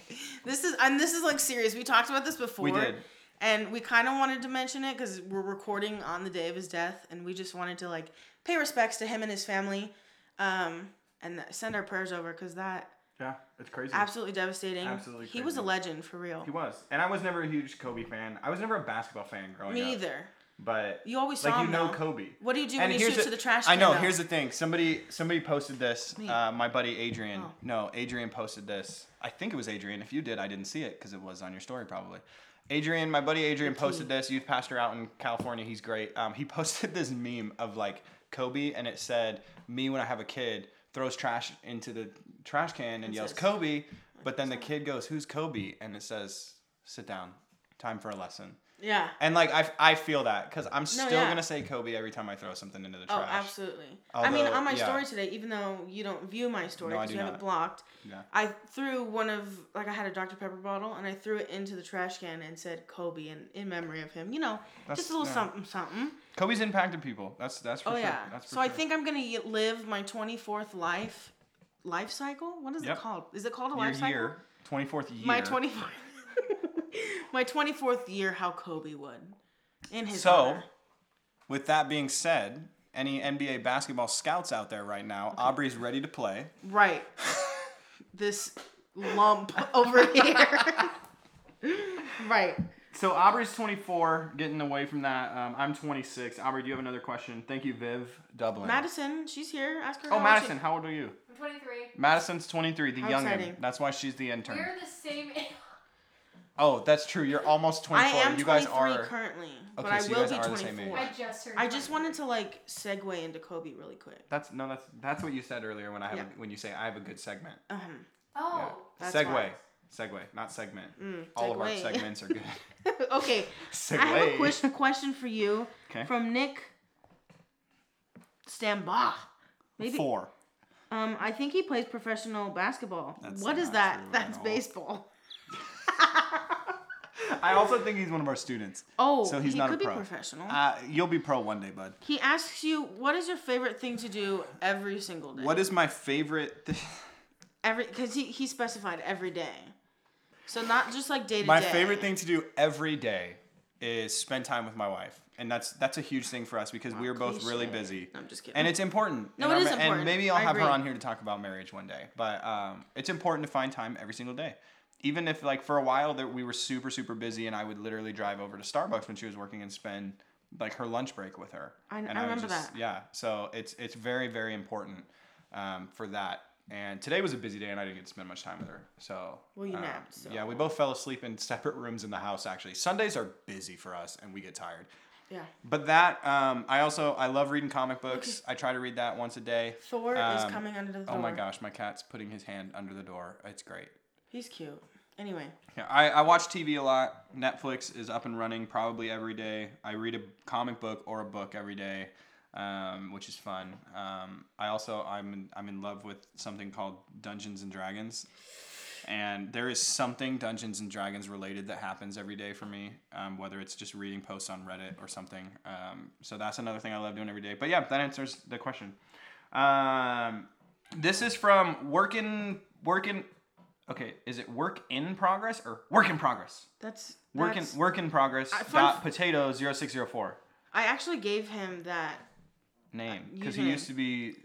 [SPEAKER 2] This is and this is like serious. We talked about this before.
[SPEAKER 1] We did.
[SPEAKER 2] And we kind of wanted to mention it because we're recording on the day of his death, and we just wanted to like pay respects to him and his family, um, and send our prayers over because that
[SPEAKER 1] Yeah, it's crazy.
[SPEAKER 2] absolutely devastating.
[SPEAKER 1] Absolutely
[SPEAKER 2] he was a legend for real.
[SPEAKER 1] He was, and I was never a huge Kobe fan. I was never a basketball fan growing
[SPEAKER 2] Me
[SPEAKER 1] up.
[SPEAKER 2] either.
[SPEAKER 1] But
[SPEAKER 2] You always saw
[SPEAKER 1] like you
[SPEAKER 2] him
[SPEAKER 1] know
[SPEAKER 2] though.
[SPEAKER 1] Kobe.
[SPEAKER 2] What do you do
[SPEAKER 1] And
[SPEAKER 2] when you shoot
[SPEAKER 1] the-
[SPEAKER 2] to the trash
[SPEAKER 1] I know.
[SPEAKER 2] though?
[SPEAKER 1] Here's the thing. Somebody somebody posted this.
[SPEAKER 2] Me.
[SPEAKER 1] Uh, my buddy Adrian.
[SPEAKER 2] Oh.
[SPEAKER 1] No, Adrian posted this. I think it was Adrian. If you did, I didn't see it because it was on your story probably. Adrian, my buddy Adrian posted this. Youth pastor out in California. He's great. Um, he *laughs* posted this meme of like Kobe, and it said, "Me when I have a kid throws trash into the trash can and yells
[SPEAKER 2] says-
[SPEAKER 1] Kobe," but then the kid goes, "Who's Kobe?" and it says, "Sit down. Time for a lesson."
[SPEAKER 2] Yeah.
[SPEAKER 1] And like I, I feel that because I'm still
[SPEAKER 2] yeah.
[SPEAKER 1] gonna say Kobe every time I throw something into the trash.
[SPEAKER 2] Oh,
[SPEAKER 1] trash.
[SPEAKER 2] absolutely. I mean, on my
[SPEAKER 1] yeah.
[SPEAKER 2] story today, even though you don't view my story
[SPEAKER 1] No,
[SPEAKER 2] because you have
[SPEAKER 1] not.
[SPEAKER 2] it blocked,
[SPEAKER 1] Yeah.
[SPEAKER 2] I threw one of like I had a Dr Pepper bottle and I threw it into the trash can and said Kobe and in memory of him. You know,
[SPEAKER 1] That's-
[SPEAKER 2] just a little
[SPEAKER 1] yeah.
[SPEAKER 2] something, something.
[SPEAKER 1] Kobe's impacted people. That's that's for
[SPEAKER 2] oh
[SPEAKER 1] sure.
[SPEAKER 2] yeah.
[SPEAKER 1] That's for
[SPEAKER 2] so I think I'm gonna live my 24th life life cycle. What is
[SPEAKER 1] Yep.
[SPEAKER 2] it called? Is it called a
[SPEAKER 1] your
[SPEAKER 2] life cycle?
[SPEAKER 1] year, twenty fourth year.
[SPEAKER 2] My 24th. *laughs* my 24th year, how Kobe would. In his
[SPEAKER 1] So,
[SPEAKER 2] honor.
[SPEAKER 1] with that being said, any NBA basketball scouts out there right now, Aubrey's ready to play.
[SPEAKER 2] Right. *laughs* this lump over here. *laughs* right.
[SPEAKER 1] So Aubrey's 24, getting away from that. Um, I'm 26. Aubrey, do you have another question? Thank you, Viv Dublin.
[SPEAKER 2] Madison, she's here. Ask her.
[SPEAKER 1] oh,
[SPEAKER 2] how
[SPEAKER 1] Madison,
[SPEAKER 2] She...
[SPEAKER 1] how old are you?
[SPEAKER 3] I'm 23.
[SPEAKER 1] Madison's 23, the
[SPEAKER 2] How
[SPEAKER 1] youngin.
[SPEAKER 2] exciting.
[SPEAKER 1] That's why she's the intern.
[SPEAKER 3] We're the same age.
[SPEAKER 1] Oh, that's true. You're almost 24.
[SPEAKER 2] I am
[SPEAKER 1] you
[SPEAKER 2] 23
[SPEAKER 1] guys are.
[SPEAKER 2] currently, but
[SPEAKER 1] Okay,
[SPEAKER 2] I
[SPEAKER 1] so you
[SPEAKER 2] will
[SPEAKER 1] guys
[SPEAKER 2] be
[SPEAKER 1] are the same
[SPEAKER 2] 24.
[SPEAKER 3] I just heard.
[SPEAKER 2] I just wanted to like segue into Kobe really quick.
[SPEAKER 1] That's no, that's that's what you said earlier when I have
[SPEAKER 2] Yeah.
[SPEAKER 1] a, when you say I have a good segment.
[SPEAKER 2] Um,
[SPEAKER 3] Oh.
[SPEAKER 2] That's
[SPEAKER 1] Segue,
[SPEAKER 2] why.
[SPEAKER 1] Segue, not segment.
[SPEAKER 2] mm,
[SPEAKER 1] All of our segments are good. *laughs*
[SPEAKER 2] okay,
[SPEAKER 1] segue.
[SPEAKER 2] I have a question question for you
[SPEAKER 1] Okay.
[SPEAKER 2] from Nick Stamba. Maybe
[SPEAKER 1] Four.
[SPEAKER 2] um I think he plays professional basketball.
[SPEAKER 1] That's
[SPEAKER 2] what is that? That's baseball. *laughs*
[SPEAKER 1] I also think he's one of our students.
[SPEAKER 2] Oh,
[SPEAKER 1] So he's
[SPEAKER 2] he
[SPEAKER 1] not a
[SPEAKER 2] could be
[SPEAKER 1] pro.
[SPEAKER 2] professional.
[SPEAKER 1] Uh, you'll be pro one day, bud.
[SPEAKER 2] he asks you, "What is your favorite thing to do every single day?"
[SPEAKER 1] What is my favorite? Th-
[SPEAKER 2] every? Because he he specified every day, so not just like day to day.
[SPEAKER 1] my favorite thing to do every day is spend time with my wife, and that's that's a huge thing for us because we are both really
[SPEAKER 2] Cliche.
[SPEAKER 1] busy.
[SPEAKER 2] No, I'm just kidding.
[SPEAKER 1] And it's important.
[SPEAKER 2] No, it is important.
[SPEAKER 1] And maybe I'll
[SPEAKER 2] I
[SPEAKER 1] have her
[SPEAKER 2] agree.
[SPEAKER 1] on here to talk about marriage one day. But um, it's important to find time every single day. Even if like for a while that we were super super busy, and I would literally drive over to Starbucks when she was working and spend like her lunch break with her.
[SPEAKER 2] I-
[SPEAKER 1] and
[SPEAKER 2] I
[SPEAKER 1] would
[SPEAKER 2] remember
[SPEAKER 1] just-
[SPEAKER 2] that.
[SPEAKER 1] Yeah. So it's it's very very important um, for that. And today was a busy day, and I didn't get to spend much time with her. So
[SPEAKER 2] Well, you
[SPEAKER 1] um,
[SPEAKER 2] napped, so-
[SPEAKER 1] Yeah, we both fell asleep in separate rooms in the house. Actually, Sundays are busy for us, and we get tired.
[SPEAKER 2] yeah.
[SPEAKER 1] But that, um, I also I love reading comic books. *laughs* I try to read that once a day.
[SPEAKER 2] Thor is
[SPEAKER 1] Um,
[SPEAKER 2] coming under the door.
[SPEAKER 1] Oh my gosh, my cat's putting his hand under the door. It's great.
[SPEAKER 2] He's cute. Anyway,
[SPEAKER 1] Yeah, I, I watch TV a lot. Netflix is up and running probably every day. I read a comic book or a book every day, um, which is fun. Um, I also I'm in, I'm in love with something called Dungeons and Dragons, and there is something Dungeons and Dragons related that happens every day for me. Um, whether it's just reading posts on Reddit or something. Um, so that's another thing I love doing every day. But yeah, that answers the question. Um, this is from working working. Okay, is it work in progress or work in progress?
[SPEAKER 2] that's,
[SPEAKER 1] Work in work in progress.
[SPEAKER 2] I-
[SPEAKER 1] dot
[SPEAKER 2] f-
[SPEAKER 1] potato 0604
[SPEAKER 2] I actually gave him that.
[SPEAKER 1] Name because he
[SPEAKER 2] username.
[SPEAKER 1] used to be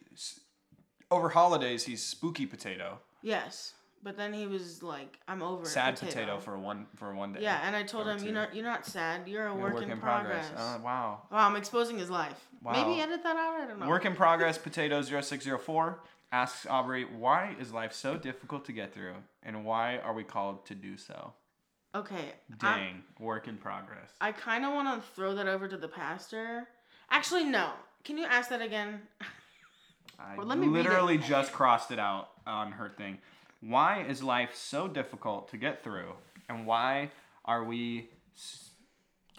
[SPEAKER 1] over holidays. He's spooky potato.
[SPEAKER 2] Yes, But then he was like, "I'm over.
[SPEAKER 1] Sad potato. for one for one day.
[SPEAKER 2] Yeah, and I told him,
[SPEAKER 1] two.
[SPEAKER 2] "You're not. You're not sad. You're a
[SPEAKER 1] Yeah,
[SPEAKER 2] work, in, progress."
[SPEAKER 1] Uh, wow.
[SPEAKER 2] wow, I'm exposing his life.
[SPEAKER 1] Wow.
[SPEAKER 2] Maybe edit that out. I don't know.
[SPEAKER 1] Work in *laughs* progress potato 0604 asks Aubrey, why is life so difficult to get through, and why are we called to do so?
[SPEAKER 2] Okay. I'm-
[SPEAKER 1] Dang, work in progress.
[SPEAKER 2] I kind of want to throw that over to the pastor. Actually, no. Can you ask that again?
[SPEAKER 1] I
[SPEAKER 2] Well, let me
[SPEAKER 1] literally just crossed it out on her thing. Why is life so difficult to get through, and why are we s-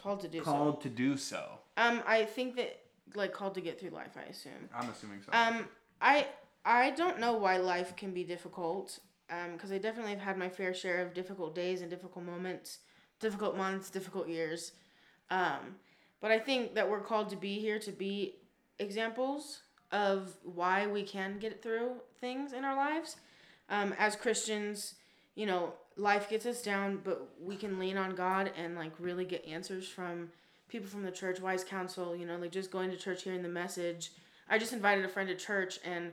[SPEAKER 2] Called to do so.
[SPEAKER 1] called to do so?
[SPEAKER 2] Um, I think that like called to get through life. I assume.
[SPEAKER 1] I'm assuming so.
[SPEAKER 2] Um, I I don't know why life can be difficult. Um, because I definitely have had my fair share of difficult days and difficult moments, difficult months, difficult years. Um, but I think that we're called to be here to be examples of why we can get through things in our lives. Um, as Christians, you know, life gets us down, but we can lean on God and like really get answers from people from the church, wise counsel, you know, like just going to church, hearing the message. I just invited a friend to church and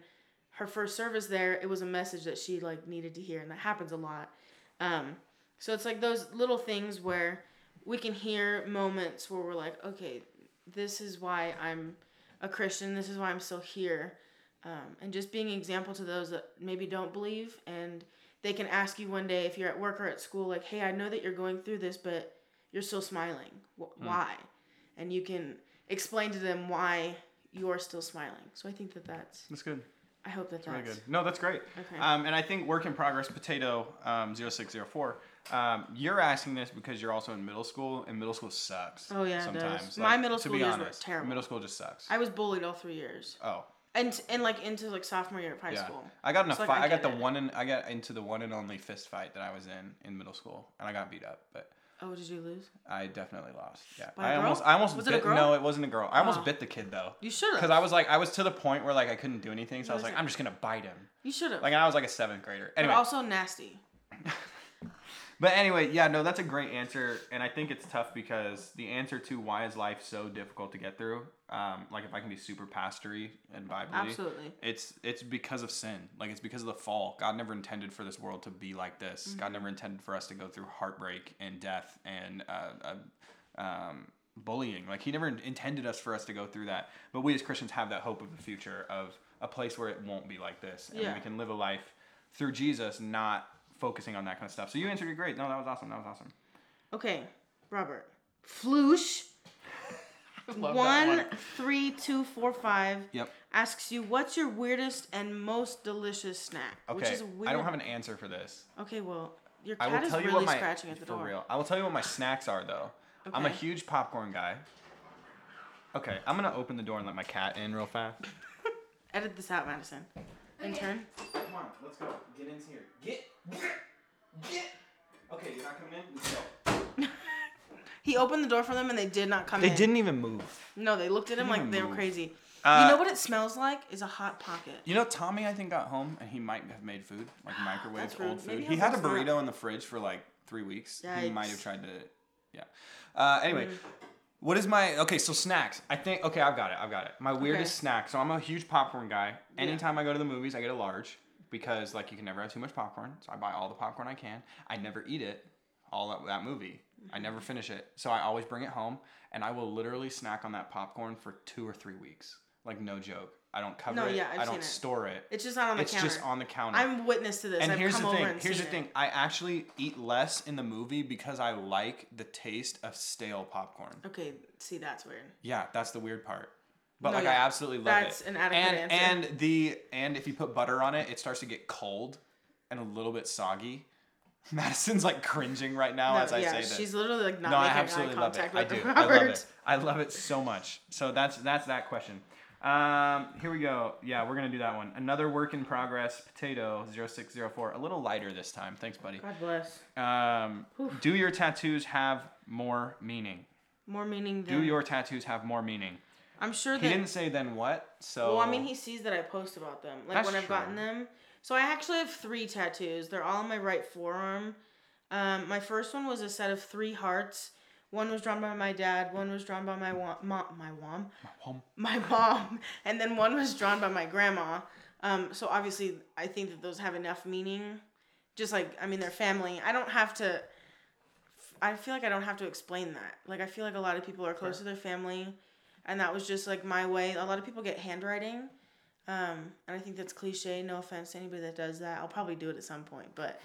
[SPEAKER 2] her first service there, it was a message that she like needed to hear, and that happens a lot. Um, so it's like those little things where we can hear moments where we're like, okay, this is why I'm a Christian. This is why I'm still here, um, and just being an example to those that maybe don't believe, and they can ask you one day if you're at work or at school, like, hey, I know that you're going through this, but you're still smiling. Wh- Why? And you can explain to them why you're still smiling. So I think that that's.
[SPEAKER 1] that's good.
[SPEAKER 2] I hope that that's.
[SPEAKER 1] Really good. No, that's great.
[SPEAKER 2] Okay.
[SPEAKER 1] Um, and I think work in progress potato um, 0604. Um, you're asking this because you're also in middle school, and middle school sucks.
[SPEAKER 2] Oh, yeah, it
[SPEAKER 1] sometimes.
[SPEAKER 2] does. My middle
[SPEAKER 1] to
[SPEAKER 2] school
[SPEAKER 1] be
[SPEAKER 2] years were terrible.
[SPEAKER 1] Middle school just sucks.
[SPEAKER 2] I was bullied all three years,
[SPEAKER 1] oh,
[SPEAKER 2] and and like into like sophomore year of high
[SPEAKER 1] yeah.
[SPEAKER 2] school.
[SPEAKER 1] I got in a
[SPEAKER 2] So, like,
[SPEAKER 1] fight.
[SPEAKER 2] I
[SPEAKER 1] I, got the
[SPEAKER 2] it.
[SPEAKER 1] one and I got into the one and only fist fight that I was in in middle school, and I got beat up. But
[SPEAKER 2] Oh, did you lose?
[SPEAKER 1] I definitely lost. Yeah,
[SPEAKER 2] By
[SPEAKER 1] I almost, I almost
[SPEAKER 2] Was it a girl?
[SPEAKER 1] No, it wasn't a girl. I almost
[SPEAKER 2] Oh.
[SPEAKER 1] bit the kid though,
[SPEAKER 2] You should have.
[SPEAKER 1] because I was like, I was to the point where like I couldn't do anything, so I was like,
[SPEAKER 2] it-
[SPEAKER 1] I'm just gonna bite him.
[SPEAKER 2] You should have.
[SPEAKER 1] Like, I was like a seventh grader.
[SPEAKER 2] but
[SPEAKER 1] Anyway,
[SPEAKER 2] also nasty. *laughs*
[SPEAKER 1] But anyway, yeah, no, that's a great answer, and I think it's tough because the answer to why is life so difficult to get through, um, like if I can be super pastory and Bible,
[SPEAKER 2] Absolutely.
[SPEAKER 1] it's it's because of sin, like it's because of the fall. God never intended for this world to be like this.
[SPEAKER 2] Mm-hmm.
[SPEAKER 1] God never intended for us to go through heartbreak and death and uh, uh, um, bullying. Like He never intended us for us to go through that. But we as Christians have that hope of the future of a place where it won't be like this, and
[SPEAKER 2] Yeah.
[SPEAKER 1] we can live a life through Jesus, not focusing on that kind of stuff. So you answered it great. No, that was awesome. That was awesome.
[SPEAKER 2] Okay, Robert. Floosh *laughs*
[SPEAKER 1] love that
[SPEAKER 2] one
[SPEAKER 1] one.
[SPEAKER 2] three two four five
[SPEAKER 1] Yep.
[SPEAKER 2] asks you what's your weirdest and most delicious snack. Which
[SPEAKER 1] Okay.
[SPEAKER 2] is weird.
[SPEAKER 1] I don't have an answer for this.
[SPEAKER 2] Okay, well, your
[SPEAKER 1] I
[SPEAKER 2] cat
[SPEAKER 1] will
[SPEAKER 2] is
[SPEAKER 1] tell you
[SPEAKER 2] really
[SPEAKER 1] what my
[SPEAKER 2] scratching at the
[SPEAKER 1] for
[SPEAKER 2] door.
[SPEAKER 1] real. I will tell you what my snacks are though. Okay. I'm a huge popcorn guy. Okay, I'm gonna open the door and let my cat in real fast. *laughs*
[SPEAKER 2] Edit this out, Madison. Intern.
[SPEAKER 1] Come on, let's go. Get in here. Get, get, get. Okay, you're not coming in. Let's *laughs* go.
[SPEAKER 2] He opened the door for them and they did not come in.
[SPEAKER 1] They
[SPEAKER 2] in.
[SPEAKER 1] didn't even move.
[SPEAKER 2] No, they looked at him like
[SPEAKER 1] even
[SPEAKER 2] they were crazy.
[SPEAKER 1] Uh,
[SPEAKER 2] you know what it smells like? Is a hot pocket.
[SPEAKER 1] You know, Tommy, I think got home and he might have made food, like *gasps* microwaved
[SPEAKER 2] That's rude.
[SPEAKER 1] old food.
[SPEAKER 2] Maybe
[SPEAKER 1] he
[SPEAKER 2] he'll
[SPEAKER 1] had a
[SPEAKER 2] fix that.
[SPEAKER 1] burrito in the fridge for like three weeks. He might have
[SPEAKER 2] Yikes.
[SPEAKER 1] tried to, yeah. Uh, anyway,
[SPEAKER 2] Mm.
[SPEAKER 1] what is my okay? So snacks. I think okay, I've got it. I've got it. My weirdest
[SPEAKER 2] Okay.
[SPEAKER 1] snack. So I'm a huge popcorn guy. Anytime I go to the movies, I get a large because like you can never have too much popcorn. So I buy all the popcorn I can. I never eat it. All that, that movie. I
[SPEAKER 2] Mm-hmm.
[SPEAKER 1] never finish it. So I always bring it home and I will literally snack on that popcorn for two or three weeks. Like no joke. I don't cover
[SPEAKER 2] No,
[SPEAKER 1] it.
[SPEAKER 2] yeah, I've
[SPEAKER 1] I don't
[SPEAKER 2] it.
[SPEAKER 1] store it.
[SPEAKER 2] It's just not on the
[SPEAKER 1] It's
[SPEAKER 2] counter.
[SPEAKER 1] just on the counter.
[SPEAKER 2] I'm witness to this.
[SPEAKER 1] and
[SPEAKER 2] I've
[SPEAKER 1] here's the thing. Here's the thing.
[SPEAKER 2] it.
[SPEAKER 1] I actually eat less in the movie because I like the taste of stale popcorn.
[SPEAKER 2] Okay, see that's weird.
[SPEAKER 1] Yeah, that's the weird part. But
[SPEAKER 2] No,
[SPEAKER 1] like I absolutely love
[SPEAKER 2] That's
[SPEAKER 1] it.
[SPEAKER 2] That's an adequate
[SPEAKER 1] and
[SPEAKER 2] answer.
[SPEAKER 1] and the and if you put butter on it, it starts to get cold and a little bit soggy. *laughs* Madison's like cringing right now
[SPEAKER 2] No,
[SPEAKER 1] as I
[SPEAKER 2] yeah,
[SPEAKER 1] say this.
[SPEAKER 2] she's literally like not
[SPEAKER 1] no, I
[SPEAKER 2] making eye
[SPEAKER 1] absolutely love it.
[SPEAKER 2] contact
[SPEAKER 1] I do.
[SPEAKER 2] Robert.
[SPEAKER 1] I love it. I love it so much. So that's that's that question. Um, here we go. Yeah, we're gonna do that one. Another work in progress. Potato 0604. A little lighter this time. Thanks, buddy.
[SPEAKER 2] God bless.
[SPEAKER 1] Um, do your tattoos have more meaning?
[SPEAKER 2] More meaning than
[SPEAKER 1] Do your tattoos have more meaning?
[SPEAKER 2] I'm sure
[SPEAKER 1] He
[SPEAKER 2] that
[SPEAKER 1] didn't say then what. So
[SPEAKER 2] Well, I mean, he sees that I post about them, like
[SPEAKER 1] That's
[SPEAKER 2] when I've gotten them. So I actually have three tattoos. They're all on my right forearm. Um, my first one was a set of three hearts. One was drawn by my dad. One was drawn by my wa- mom, my mom,
[SPEAKER 1] Home.
[SPEAKER 2] my mom, and then one was drawn by my grandma. Um, so obviously, I think that those have enough meaning just like I mean, they're family. I don't have to. I feel like I don't have to explain that. Like I feel like a lot of people are close to their family, and that was just like my way. A lot of people get handwriting, um, and I think that's cliche. No offense to anybody that does that. I'll probably do it at some point, but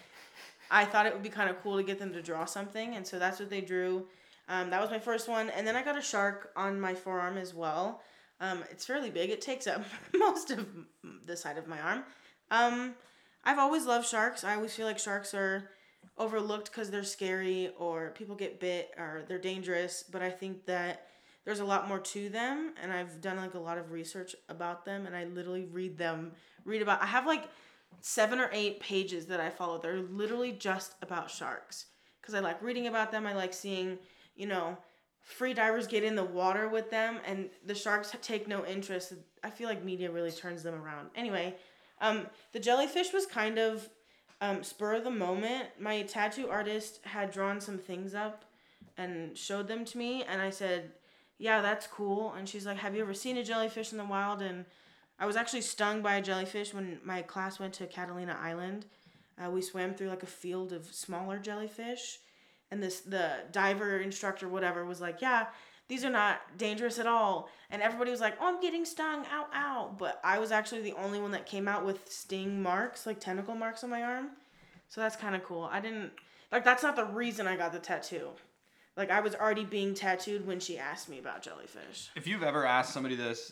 [SPEAKER 2] I thought it would be kind of cool to get them to draw something, and so that's what they drew. Um, that was my first one, and then I got a shark on my forearm as well. Um, it's fairly big. It takes up *laughs* most of the side of my arm. Um, I've always loved sharks. I always feel like sharks are overlooked because they're scary or people get bit or they're dangerous. But I think that there's a lot more to them, and I've done like a lot of research about them, and I literally read them, read about. I have like seven or eight pages that I follow. They're literally just about sharks because I like reading about them. I like seeing, you know, free divers get in the water with them, and the sharks take no interest. I feel like media really turns them around. Anyway, um, the jellyfish was kind of um, spur of the moment. My tattoo artist had drawn some things up and showed them to me, and I said, "Yeah, that's cool." And she's like, "Have you ever seen a jellyfish in the wild?" And I was actually stung by a jellyfish when my class went to Catalina Island. Uh, we swam through like a field of smaller jellyfish, and this the diver instructor whatever was like, "Yeah, these are not dangerous at all." And everybody was like, "Oh, I'm getting stung, ow, ow!" But I was actually the only one that came out with sting marks, like tentacle marks on my arm. So that's kind of cool. I didn't like that's not the reason I got the tattoo. Like I was already being tattooed when she asked me about jellyfish.
[SPEAKER 1] If you've ever asked somebody this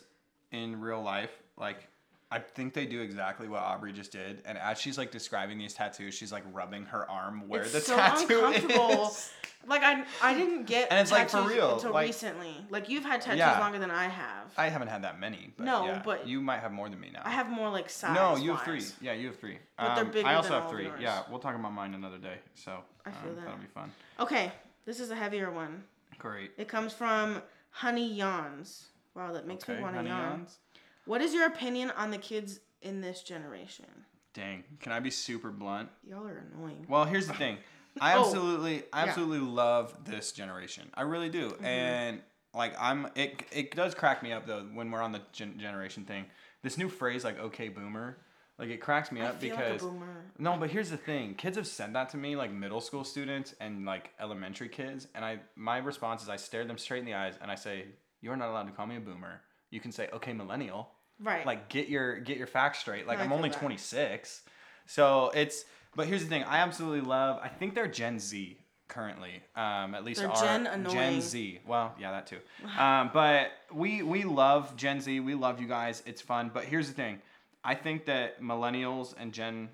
[SPEAKER 1] in real life, like I think they do exactly what Aubrey just did. And as she's like describing these tattoos, she's like rubbing her arm where
[SPEAKER 2] it's
[SPEAKER 1] the
[SPEAKER 2] so
[SPEAKER 1] tattoo
[SPEAKER 2] uncomfortable.
[SPEAKER 1] is.
[SPEAKER 2] Like I, I didn't get
[SPEAKER 1] And it's, like, for real,
[SPEAKER 2] until
[SPEAKER 1] like-
[SPEAKER 2] recently. Like you've had tattoos
[SPEAKER 1] Yeah.
[SPEAKER 2] longer than I have.
[SPEAKER 1] I haven't had that many. But
[SPEAKER 2] No,
[SPEAKER 1] yeah,
[SPEAKER 2] but-
[SPEAKER 1] you might have more than me now.
[SPEAKER 2] I have more like size.
[SPEAKER 1] no, you have three. Yeah, you have three.
[SPEAKER 2] But they're
[SPEAKER 1] Um,
[SPEAKER 2] bigger
[SPEAKER 1] I also have three. Yeah, we'll talk about mine another day. So
[SPEAKER 2] I feel
[SPEAKER 1] um,
[SPEAKER 2] that.
[SPEAKER 1] that'll be fun.
[SPEAKER 2] Okay, this is a heavier one.
[SPEAKER 1] Great.
[SPEAKER 2] It comes from Honey Yawns. Wow, that makes
[SPEAKER 1] Okay,
[SPEAKER 2] me want to yawn.
[SPEAKER 1] yawns.
[SPEAKER 2] What is your opinion on the kids in this generation?
[SPEAKER 1] Dang, can I be super blunt?
[SPEAKER 2] Y'all are annoying.
[SPEAKER 1] Well, here's the thing. *laughs* I
[SPEAKER 2] Oh,
[SPEAKER 1] absolutely, I
[SPEAKER 2] yeah.
[SPEAKER 1] absolutely love this generation. I really do.
[SPEAKER 2] Mm-hmm.
[SPEAKER 1] And like, I'm. It it does crack me up though when we're on the gen- generation thing. This new phrase like "okay boomer," like it cracks me
[SPEAKER 2] I
[SPEAKER 1] up because
[SPEAKER 2] like a boomer.
[SPEAKER 1] no, but here's the thing. Kids have said that to me, like middle school students and like elementary kids, and I my response is I stare them straight in the eyes and I say, "You're not allowed to call me a boomer. You can say okay millennial."
[SPEAKER 2] Right.
[SPEAKER 1] like get your get your facts straight like
[SPEAKER 2] No,
[SPEAKER 1] i'm only
[SPEAKER 2] that.
[SPEAKER 1] 26 so it's but here's the thing i absolutely love i think they're gen z currently um at least
[SPEAKER 2] They're
[SPEAKER 1] our
[SPEAKER 2] Gen
[SPEAKER 1] gen z well yeah that too *sighs* um but we we love gen z we love you guys it's fun but here's the thing i think that millennials and gen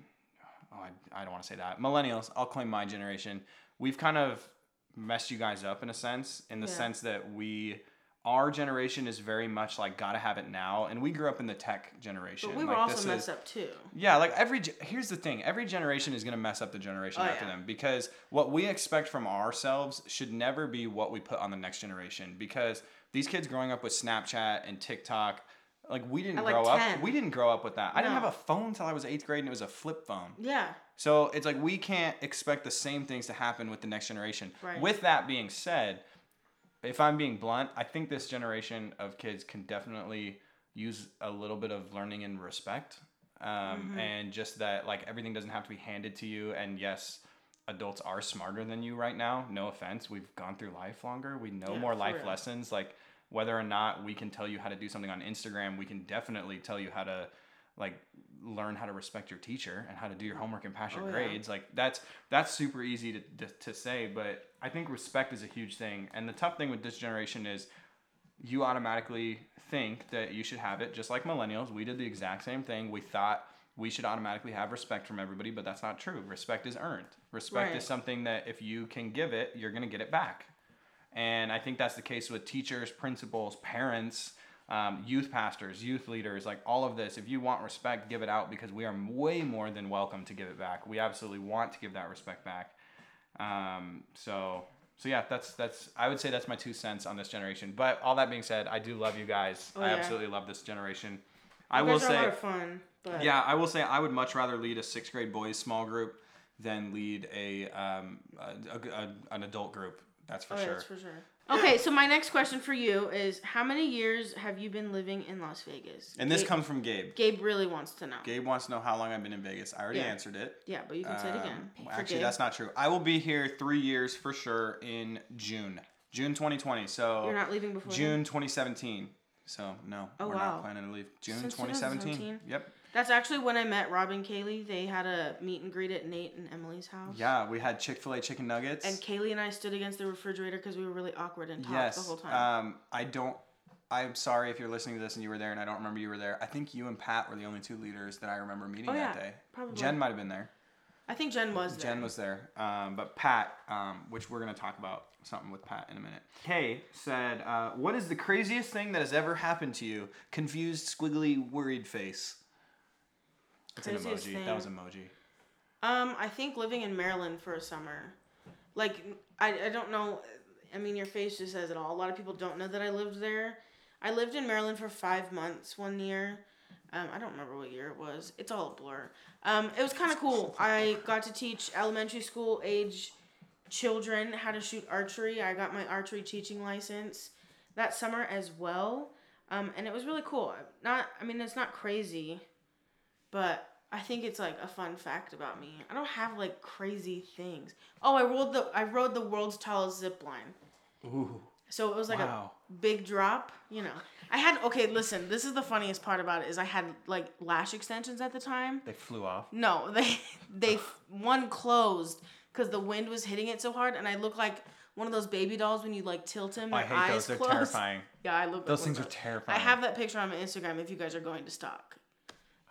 [SPEAKER 1] oh i, I don't want to say that millennials i'll claim my generation we've kind of messed you guys up in a sense in the
[SPEAKER 2] Yeah.
[SPEAKER 1] sense that we our generation is very much like gotta have it now and we grew up in the tech generation
[SPEAKER 2] but we were
[SPEAKER 1] like,
[SPEAKER 2] also messed
[SPEAKER 1] is-
[SPEAKER 2] up too.
[SPEAKER 1] yeah, like every here's the thing, every generation is to mess up the generation
[SPEAKER 2] Oh,
[SPEAKER 1] after
[SPEAKER 2] yeah.
[SPEAKER 1] them because what we expect from ourselves should never be what we put on the next generation because these kids growing up with Snapchat and TikTok like we didn't
[SPEAKER 2] like,
[SPEAKER 1] grow up we didn't grow up with that. I didn't have a phone until I was 8th grade and it was a flip phone.
[SPEAKER 2] Yeah.
[SPEAKER 1] So it's like we can't expect the same things to happen with the next generation.
[SPEAKER 2] Right.
[SPEAKER 1] With that being said, if I'm being blunt, I think this generation of kids can definitely use a little bit of learning and respect. Um, And just that, like, everything doesn't have to be handed to you. And yes, adults are smarter than you right now. No offense. We've gone through life longer. We know
[SPEAKER 2] Yeah,
[SPEAKER 1] more life
[SPEAKER 2] real.
[SPEAKER 1] lessons. Like, whether or not we can tell you how to do something on Instagram, we can definitely tell you how to, like, learn how to respect your teacher and how to do your homework and pass your
[SPEAKER 2] Oh, yeah.
[SPEAKER 1] grades. Like that's that's super easy to, to, to say but i think respect is a huge thing. And the tough thing with this generation is you automatically think that you should have it just like millennials. We did the exact same thing. We thought we should automatically have respect from everybody but that's not true. Respect is earned. Respect
[SPEAKER 2] Right.
[SPEAKER 1] is something that if you can give it you're going to get it back and i think that's the case with teachers principals parents um, youth pastors, youth leaders, like all of this. If you want respect, give it out because we are way more than welcome to give it back. We absolutely want to give that respect back. Um, so, so yeah, that's that's. I would say that's my two cents on this generation. But all that being said, I do love you guys.
[SPEAKER 2] Oh,
[SPEAKER 1] I
[SPEAKER 2] yeah.
[SPEAKER 1] absolutely love this generation. I
[SPEAKER 2] You
[SPEAKER 1] will
[SPEAKER 2] are
[SPEAKER 1] say,
[SPEAKER 2] fun. But
[SPEAKER 1] yeah, I will say I would much rather lead a sixth grade boys small group than lead a, um, a, a- a- an adult group. That's for
[SPEAKER 2] Oh,
[SPEAKER 1] sure.
[SPEAKER 2] that's for sure. Okay, so my next question for you is how many years have you been living in Las Vegas?
[SPEAKER 1] And this
[SPEAKER 2] Gabe,
[SPEAKER 1] comes from Gabe.
[SPEAKER 2] Gabe really wants to know.
[SPEAKER 1] Gabe wants to know how long I've been in Vegas. I already
[SPEAKER 2] Yeah.
[SPEAKER 1] answered it.
[SPEAKER 2] Yeah, but you can say it again.
[SPEAKER 1] Um,
[SPEAKER 2] for
[SPEAKER 1] actually,
[SPEAKER 2] Gabe.
[SPEAKER 1] that's not true. I will be here three years for sure in June. June 2020. So
[SPEAKER 2] You're not leaving before then?
[SPEAKER 1] June 2017. So no,
[SPEAKER 2] Oh,
[SPEAKER 1] we're
[SPEAKER 2] wow.
[SPEAKER 1] not planning to leave. June
[SPEAKER 2] Since
[SPEAKER 1] 2017.
[SPEAKER 2] 2017?
[SPEAKER 1] Yep.
[SPEAKER 2] That's actually when I met Rob and Kaylee. They had a meet and greet at Nate and Emily's house.
[SPEAKER 1] Yeah, we had Chick Fil A chicken nuggets.
[SPEAKER 2] And Kaylee and I stood against the refrigerator because we were really awkward and talked
[SPEAKER 1] yes.
[SPEAKER 2] the whole time.
[SPEAKER 1] Um, I don't. I'm sorry if you're listening to this and you were there and I don't remember you were there. I think you and Pat were the only two leaders that I remember meeting
[SPEAKER 2] Oh,
[SPEAKER 1] that day.
[SPEAKER 2] probably.
[SPEAKER 1] Jen might have been there.
[SPEAKER 2] I think Jen was there.
[SPEAKER 1] Jen was there, um, but Pat, um, which we're gonna talk about something with Pat in a minute. Kay said, uh, "What is the craziest thing that has ever happened to you?" Confused, squiggly, worried face. It's an emoji.
[SPEAKER 2] thing.
[SPEAKER 1] That was emoji.
[SPEAKER 2] Um, I think living in Maryland for a summer. Like, I, I don't know. I mean, your face just says it all. A lot of people don't know that I lived there. I lived in Maryland for five months one year. Um, I don't remember what year it was. It's all a blur. Um, it was kind of cool. I got to teach elementary school age children how to shoot archery. I got my archery teaching license that summer as well. Um, and it was really cool. Not, I mean, it's not crazy, but I think it's like a fun fact about me. I don't have like crazy things. Oh, I rode the I rode the world's tallest zip line.
[SPEAKER 1] Ooh.
[SPEAKER 2] So it was like
[SPEAKER 1] Wow.
[SPEAKER 2] a big drop, you know. I had okay, listen, this is the funniest part about it is I had like lash extensions at the time.
[SPEAKER 1] They flew off.
[SPEAKER 2] No, *laughs* they they one closed cuz the wind was hitting it so hard and I look like one of those baby dolls when you like tilt him
[SPEAKER 1] oh,
[SPEAKER 2] I
[SPEAKER 1] hate
[SPEAKER 2] eyes
[SPEAKER 1] those. They're
[SPEAKER 2] closed.
[SPEAKER 1] terrifying. *laughs*
[SPEAKER 2] Yeah, I look
[SPEAKER 1] Those
[SPEAKER 2] like
[SPEAKER 1] things are terrifying.
[SPEAKER 2] I have that picture on my Instagram if you guys are going to stalk.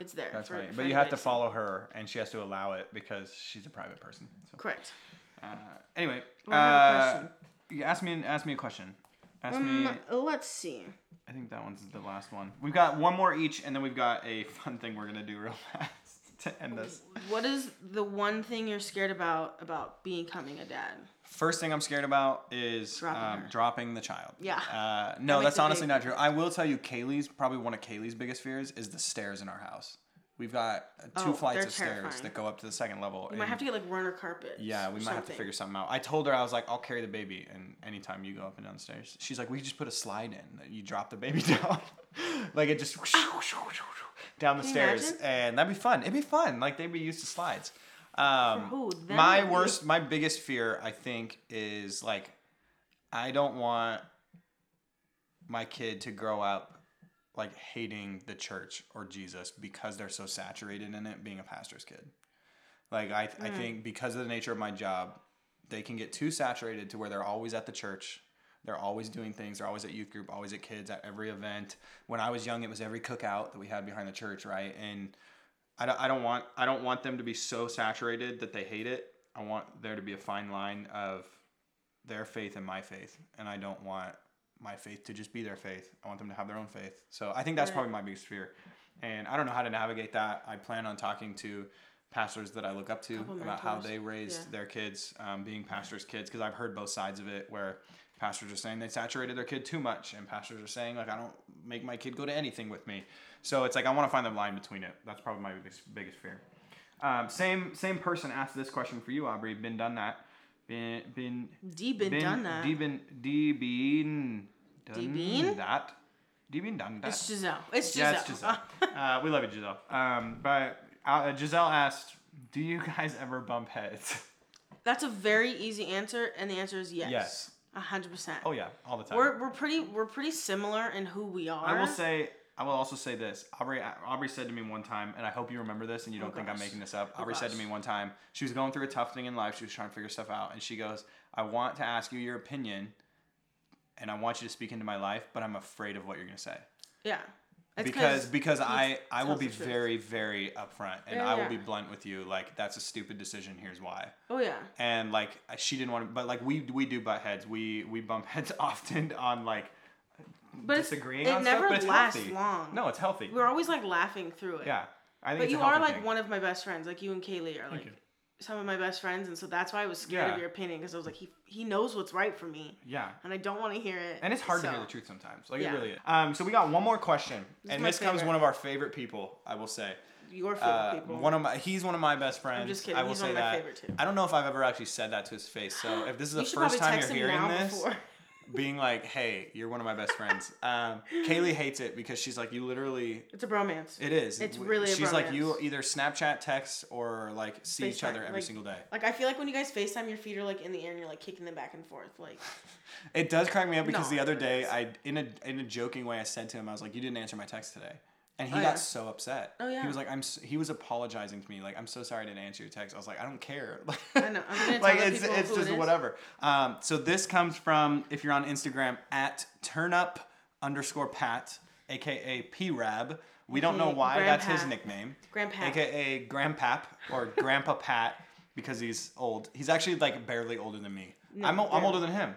[SPEAKER 2] It's there.
[SPEAKER 1] That's
[SPEAKER 2] for-
[SPEAKER 1] funny.
[SPEAKER 2] for
[SPEAKER 1] But you have to
[SPEAKER 2] see.
[SPEAKER 1] follow her, and she has to allow it because she's a private person. So.
[SPEAKER 2] Correct.
[SPEAKER 1] Uh, anyway,
[SPEAKER 2] Well, I have a
[SPEAKER 1] uh, you ask me. Ask me a question. Ask me.
[SPEAKER 2] Um, let's see.
[SPEAKER 1] I think that one's the last one. We've got one more each, and then we've got a *laughs* fun thing we're gonna do real fast *laughs* to end this.
[SPEAKER 2] What is the one thing you're scared about about becoming a dad?
[SPEAKER 1] First thing I'm scared about is
[SPEAKER 2] Dropping
[SPEAKER 1] um, dropping the child.
[SPEAKER 2] Yeah.
[SPEAKER 1] Uh, no,
[SPEAKER 2] makes
[SPEAKER 1] that's honestly
[SPEAKER 2] big.
[SPEAKER 1] not true. I will tell you, Kaylee's probably one of Kaylee's biggest fears is the stairs in our house. We've got uh, two
[SPEAKER 2] Oh,
[SPEAKER 1] flights of stairs that go up to the second level.
[SPEAKER 2] You might have to get like runner carpet.
[SPEAKER 1] Yeah, we might have to figure something out. I told her I was like, I'll carry the baby, and anytime you go up and down the stairs, she's like, we could just put a slide in that you drop the baby *laughs* down, like it just down the
[SPEAKER 2] Can
[SPEAKER 1] stairs, and that'd be fun. It'd be fun. Like they'd be used to slides. Um,
[SPEAKER 2] who?
[SPEAKER 1] My
[SPEAKER 2] or
[SPEAKER 1] worst, my biggest fear, I think, is like, I don't want my kid to grow up like hating the church or Jesus because they're so saturated in it being a pastor's kid. Like I, I think because of the nature of my job, they can get too saturated to where they're always at the church. They're always doing things. They're always at youth group, always at kids, at every event. When I was young, it was every cookout that we had behind the church, right? And I don't, I don't want I don't want them to be so saturated that they hate it. I want there to be a fine line of their faith and my faith, and I don't want my faith to just be their faith. I want them to have their own faith. So I think that's probably my biggest fear, and I don't know how to navigate that. I plan on talking to pastors that I look up to about how they raised
[SPEAKER 2] Yeah.
[SPEAKER 1] their kids, um, being pastors' kids, because I've heard both sides of it where pastors are saying they saturated their kid too much, and pastors are saying like I don't make my kid go to anything with me. So it's like I want to find the line between it. That's probably my biggest biggest fear. Um, same same person asked this question for you, Aubrey. Been done that. Been been
[SPEAKER 2] D been done that.
[SPEAKER 1] D been D been done
[SPEAKER 2] D-been?
[SPEAKER 1] that. D been done that.
[SPEAKER 2] It's Giselle. It's Giselle.
[SPEAKER 1] Yeah, it's Giselle. *laughs* uh, we love you, Giselle. Um, but uh, Giselle asked, "Do you guys ever bump heads?"
[SPEAKER 2] That's a very easy answer, and the answer is yes.
[SPEAKER 1] Yes.
[SPEAKER 2] A hundred percent.
[SPEAKER 1] oh yeah, all the time.
[SPEAKER 2] We're we're pretty we're pretty similar in who we are.
[SPEAKER 1] I will say. I will also say this. Aubrey Aubrey said to me one time, and I hope you remember this and you oh, don't think I'm making this up.
[SPEAKER 2] Oh,
[SPEAKER 1] Aubrey said to me one time, she was going through a tough thing in life. She was trying to figure stuff out, and she goes, "I want to ask you your opinion, and I want you to speak into my life, but I'm afraid of what you're gonna say."
[SPEAKER 2] Yeah. It's
[SPEAKER 1] because because I I will be very very upfront and
[SPEAKER 2] Yeah,
[SPEAKER 1] I will
[SPEAKER 2] yeah.
[SPEAKER 1] be blunt with you like that's a stupid decision here's why
[SPEAKER 2] Oh yeah.
[SPEAKER 1] and like she didn't want to but like we we do butt heads we we bump *laughs* heads often on like
[SPEAKER 2] But
[SPEAKER 1] disagreeing
[SPEAKER 2] it
[SPEAKER 1] on
[SPEAKER 2] never
[SPEAKER 1] stuff but it's
[SPEAKER 2] lasts
[SPEAKER 1] healthy.
[SPEAKER 2] long.
[SPEAKER 1] no it's healthy
[SPEAKER 2] We're always like laughing through it.
[SPEAKER 1] yeah I think
[SPEAKER 2] But
[SPEAKER 1] it's
[SPEAKER 2] you
[SPEAKER 1] a
[SPEAKER 2] are like
[SPEAKER 1] thing.
[SPEAKER 2] one of my best friends. Like you and Kaylee are like
[SPEAKER 1] you.
[SPEAKER 2] Some of my best friends, and so that's why I was scared
[SPEAKER 1] Yeah.
[SPEAKER 2] of your opinion because I was like, he he knows what's right for me,
[SPEAKER 1] yeah
[SPEAKER 2] and I don't want to hear it.
[SPEAKER 1] and it's hard to hear the truth sometimes like
[SPEAKER 2] Yeah.
[SPEAKER 1] it really is um so we got one more question
[SPEAKER 2] This
[SPEAKER 1] and this comes one of our favorite people I will say
[SPEAKER 2] Your favorite
[SPEAKER 1] Uh,
[SPEAKER 2] people.
[SPEAKER 1] one of my he's one of my best friends.
[SPEAKER 2] just kidding,
[SPEAKER 1] I will
[SPEAKER 2] he's
[SPEAKER 1] say
[SPEAKER 2] one of my
[SPEAKER 1] that.
[SPEAKER 2] favorite too.
[SPEAKER 1] I don't know if I've ever actually said that to his face. So if this is *gasps*
[SPEAKER 2] you
[SPEAKER 1] the first time you're hearing this. Being like, "Hey, you're one of my best friends." *laughs* Um, Kaylee hates it because she's like, "You literally."
[SPEAKER 2] It's a bromance.
[SPEAKER 1] It is.
[SPEAKER 2] It's really a
[SPEAKER 1] She's like, you either Snapchat, text, or like see each other every
[SPEAKER 2] like-
[SPEAKER 1] single day.
[SPEAKER 2] Like I feel like when you guys FaceTime, your feet are like in the air and you're like kicking them back and forth. Like *laughs*
[SPEAKER 1] It does crack me up because
[SPEAKER 2] No,
[SPEAKER 1] the other day. I in a in a joking way, I said to him, I was like, "You didn't answer my text today," and he
[SPEAKER 2] Oh,
[SPEAKER 1] got
[SPEAKER 2] yeah.
[SPEAKER 1] so upset.
[SPEAKER 2] Oh, yeah.
[SPEAKER 1] He was like, "I'm." s he was apologizing to me, like, "I'm so sorry I didn't answer your text." I was like, "I don't care." *laughs*
[SPEAKER 2] I know. I'm
[SPEAKER 1] like it's it's
[SPEAKER 2] who it
[SPEAKER 1] just whatever. Um, so this comes from if you're on Instagram at turnup underscore pat, aka P Rab. We don't know why that's his nickname.
[SPEAKER 2] Grandpa.
[SPEAKER 1] AKA Grandpap or Grandpa Pat because he's old. He's actually like barely older than me.
[SPEAKER 2] No,
[SPEAKER 1] I'm, I'm older than him.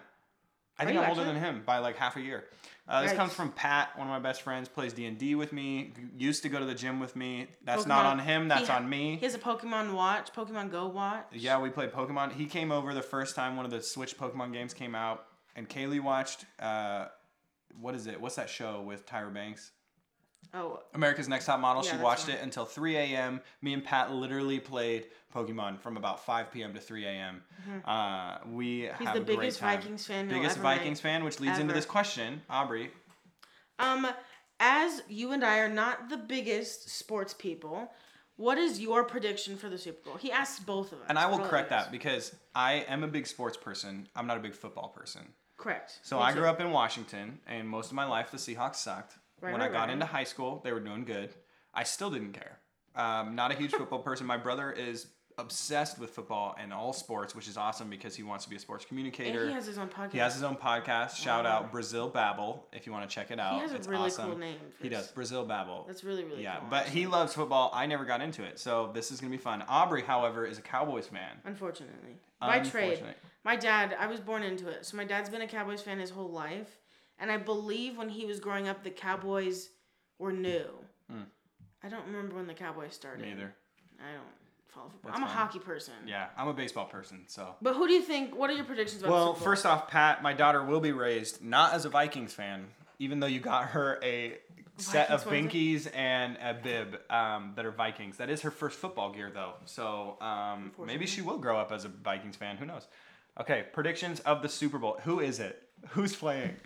[SPEAKER 1] I
[SPEAKER 2] Are
[SPEAKER 1] think I'm older
[SPEAKER 2] actually?
[SPEAKER 1] than him by like half a year. Uh, this comes from Pat, one of my best friends, plays D and D with me. Used to go to the gym with me. That's not on him. That's
[SPEAKER 2] ha-
[SPEAKER 1] on me.
[SPEAKER 2] He has a Pokemon watch, Pokemon Go watch.
[SPEAKER 1] Yeah, we played Pokemon. He came over the first time one of the Switch Pokemon games came out, and Kaylee watched. Uh, what is it? What's that show with Tyra Banks?
[SPEAKER 2] Oh,
[SPEAKER 1] America's Next Top Model.
[SPEAKER 2] Yeah,
[SPEAKER 1] she watched
[SPEAKER 2] right.
[SPEAKER 1] it until 3 a.m. Me and Pat literally played Pokemon from about 5 p.m. to 3 a.m. Uh, we
[SPEAKER 2] Mm-hmm. he's
[SPEAKER 1] have
[SPEAKER 2] the biggest. Vikings fan.
[SPEAKER 1] Biggest
[SPEAKER 2] ever
[SPEAKER 1] Vikings
[SPEAKER 2] meet.
[SPEAKER 1] fan, which leads into this question, Aubrey.
[SPEAKER 2] Um, as you and I are not the biggest sports people, what is your prediction for the Super Bowl? He asked both of us.
[SPEAKER 1] And I will correct that because I am a big sports person. I'm not a big football person.
[SPEAKER 2] Correct.
[SPEAKER 1] So
[SPEAKER 2] Me
[SPEAKER 1] I
[SPEAKER 2] too.
[SPEAKER 1] grew up in Washington, and most of my life the Seahawks sucked.
[SPEAKER 2] Right,
[SPEAKER 1] when
[SPEAKER 2] right,
[SPEAKER 1] I got
[SPEAKER 2] right.
[SPEAKER 1] into high school, they were doing good. I still didn't care. Um, not a huge *laughs* football person. My brother is obsessed with football and all sports, which is awesome because he wants to be a sports communicator.
[SPEAKER 2] And he has his own podcast.
[SPEAKER 1] He has his own podcast. Shout
[SPEAKER 2] Wow.
[SPEAKER 1] out Brazil Babble if you want to check it out.
[SPEAKER 2] He has a
[SPEAKER 1] it's
[SPEAKER 2] really
[SPEAKER 1] awesome.
[SPEAKER 2] cool name.
[SPEAKER 1] He does Brazil Babble.
[SPEAKER 2] That's really really cool.
[SPEAKER 1] yeah,
[SPEAKER 2] cool.
[SPEAKER 1] but he loves football. I never got into it, so this is gonna be fun. Aubrey, however, is a Cowboys fan.
[SPEAKER 2] Unfortunately, by trade, my dad. I was born into it, so my dad's been a Cowboys fan his whole life, and I believe when he was growing up, the Cowboys were new.
[SPEAKER 1] Hmm.
[SPEAKER 2] I don't remember when the Cowboys started.
[SPEAKER 1] Me either.
[SPEAKER 2] I don't follow football.
[SPEAKER 1] That's
[SPEAKER 2] I'm a hockey person.
[SPEAKER 1] Yeah, I'm a baseball person, so.
[SPEAKER 2] But who do you think? What are your predictions about? the
[SPEAKER 1] Well,
[SPEAKER 2] Super Bowl?
[SPEAKER 1] first off, Pat, my daughter will be raised not as a Vikings fan, even though you got her a set of binkies and a bib um, that are Vikings. That is her first football gear, though. So um, maybe she will grow up as a Vikings fan. Who knows? Okay, predictions of the Super Bowl. Who is it? Who's playing?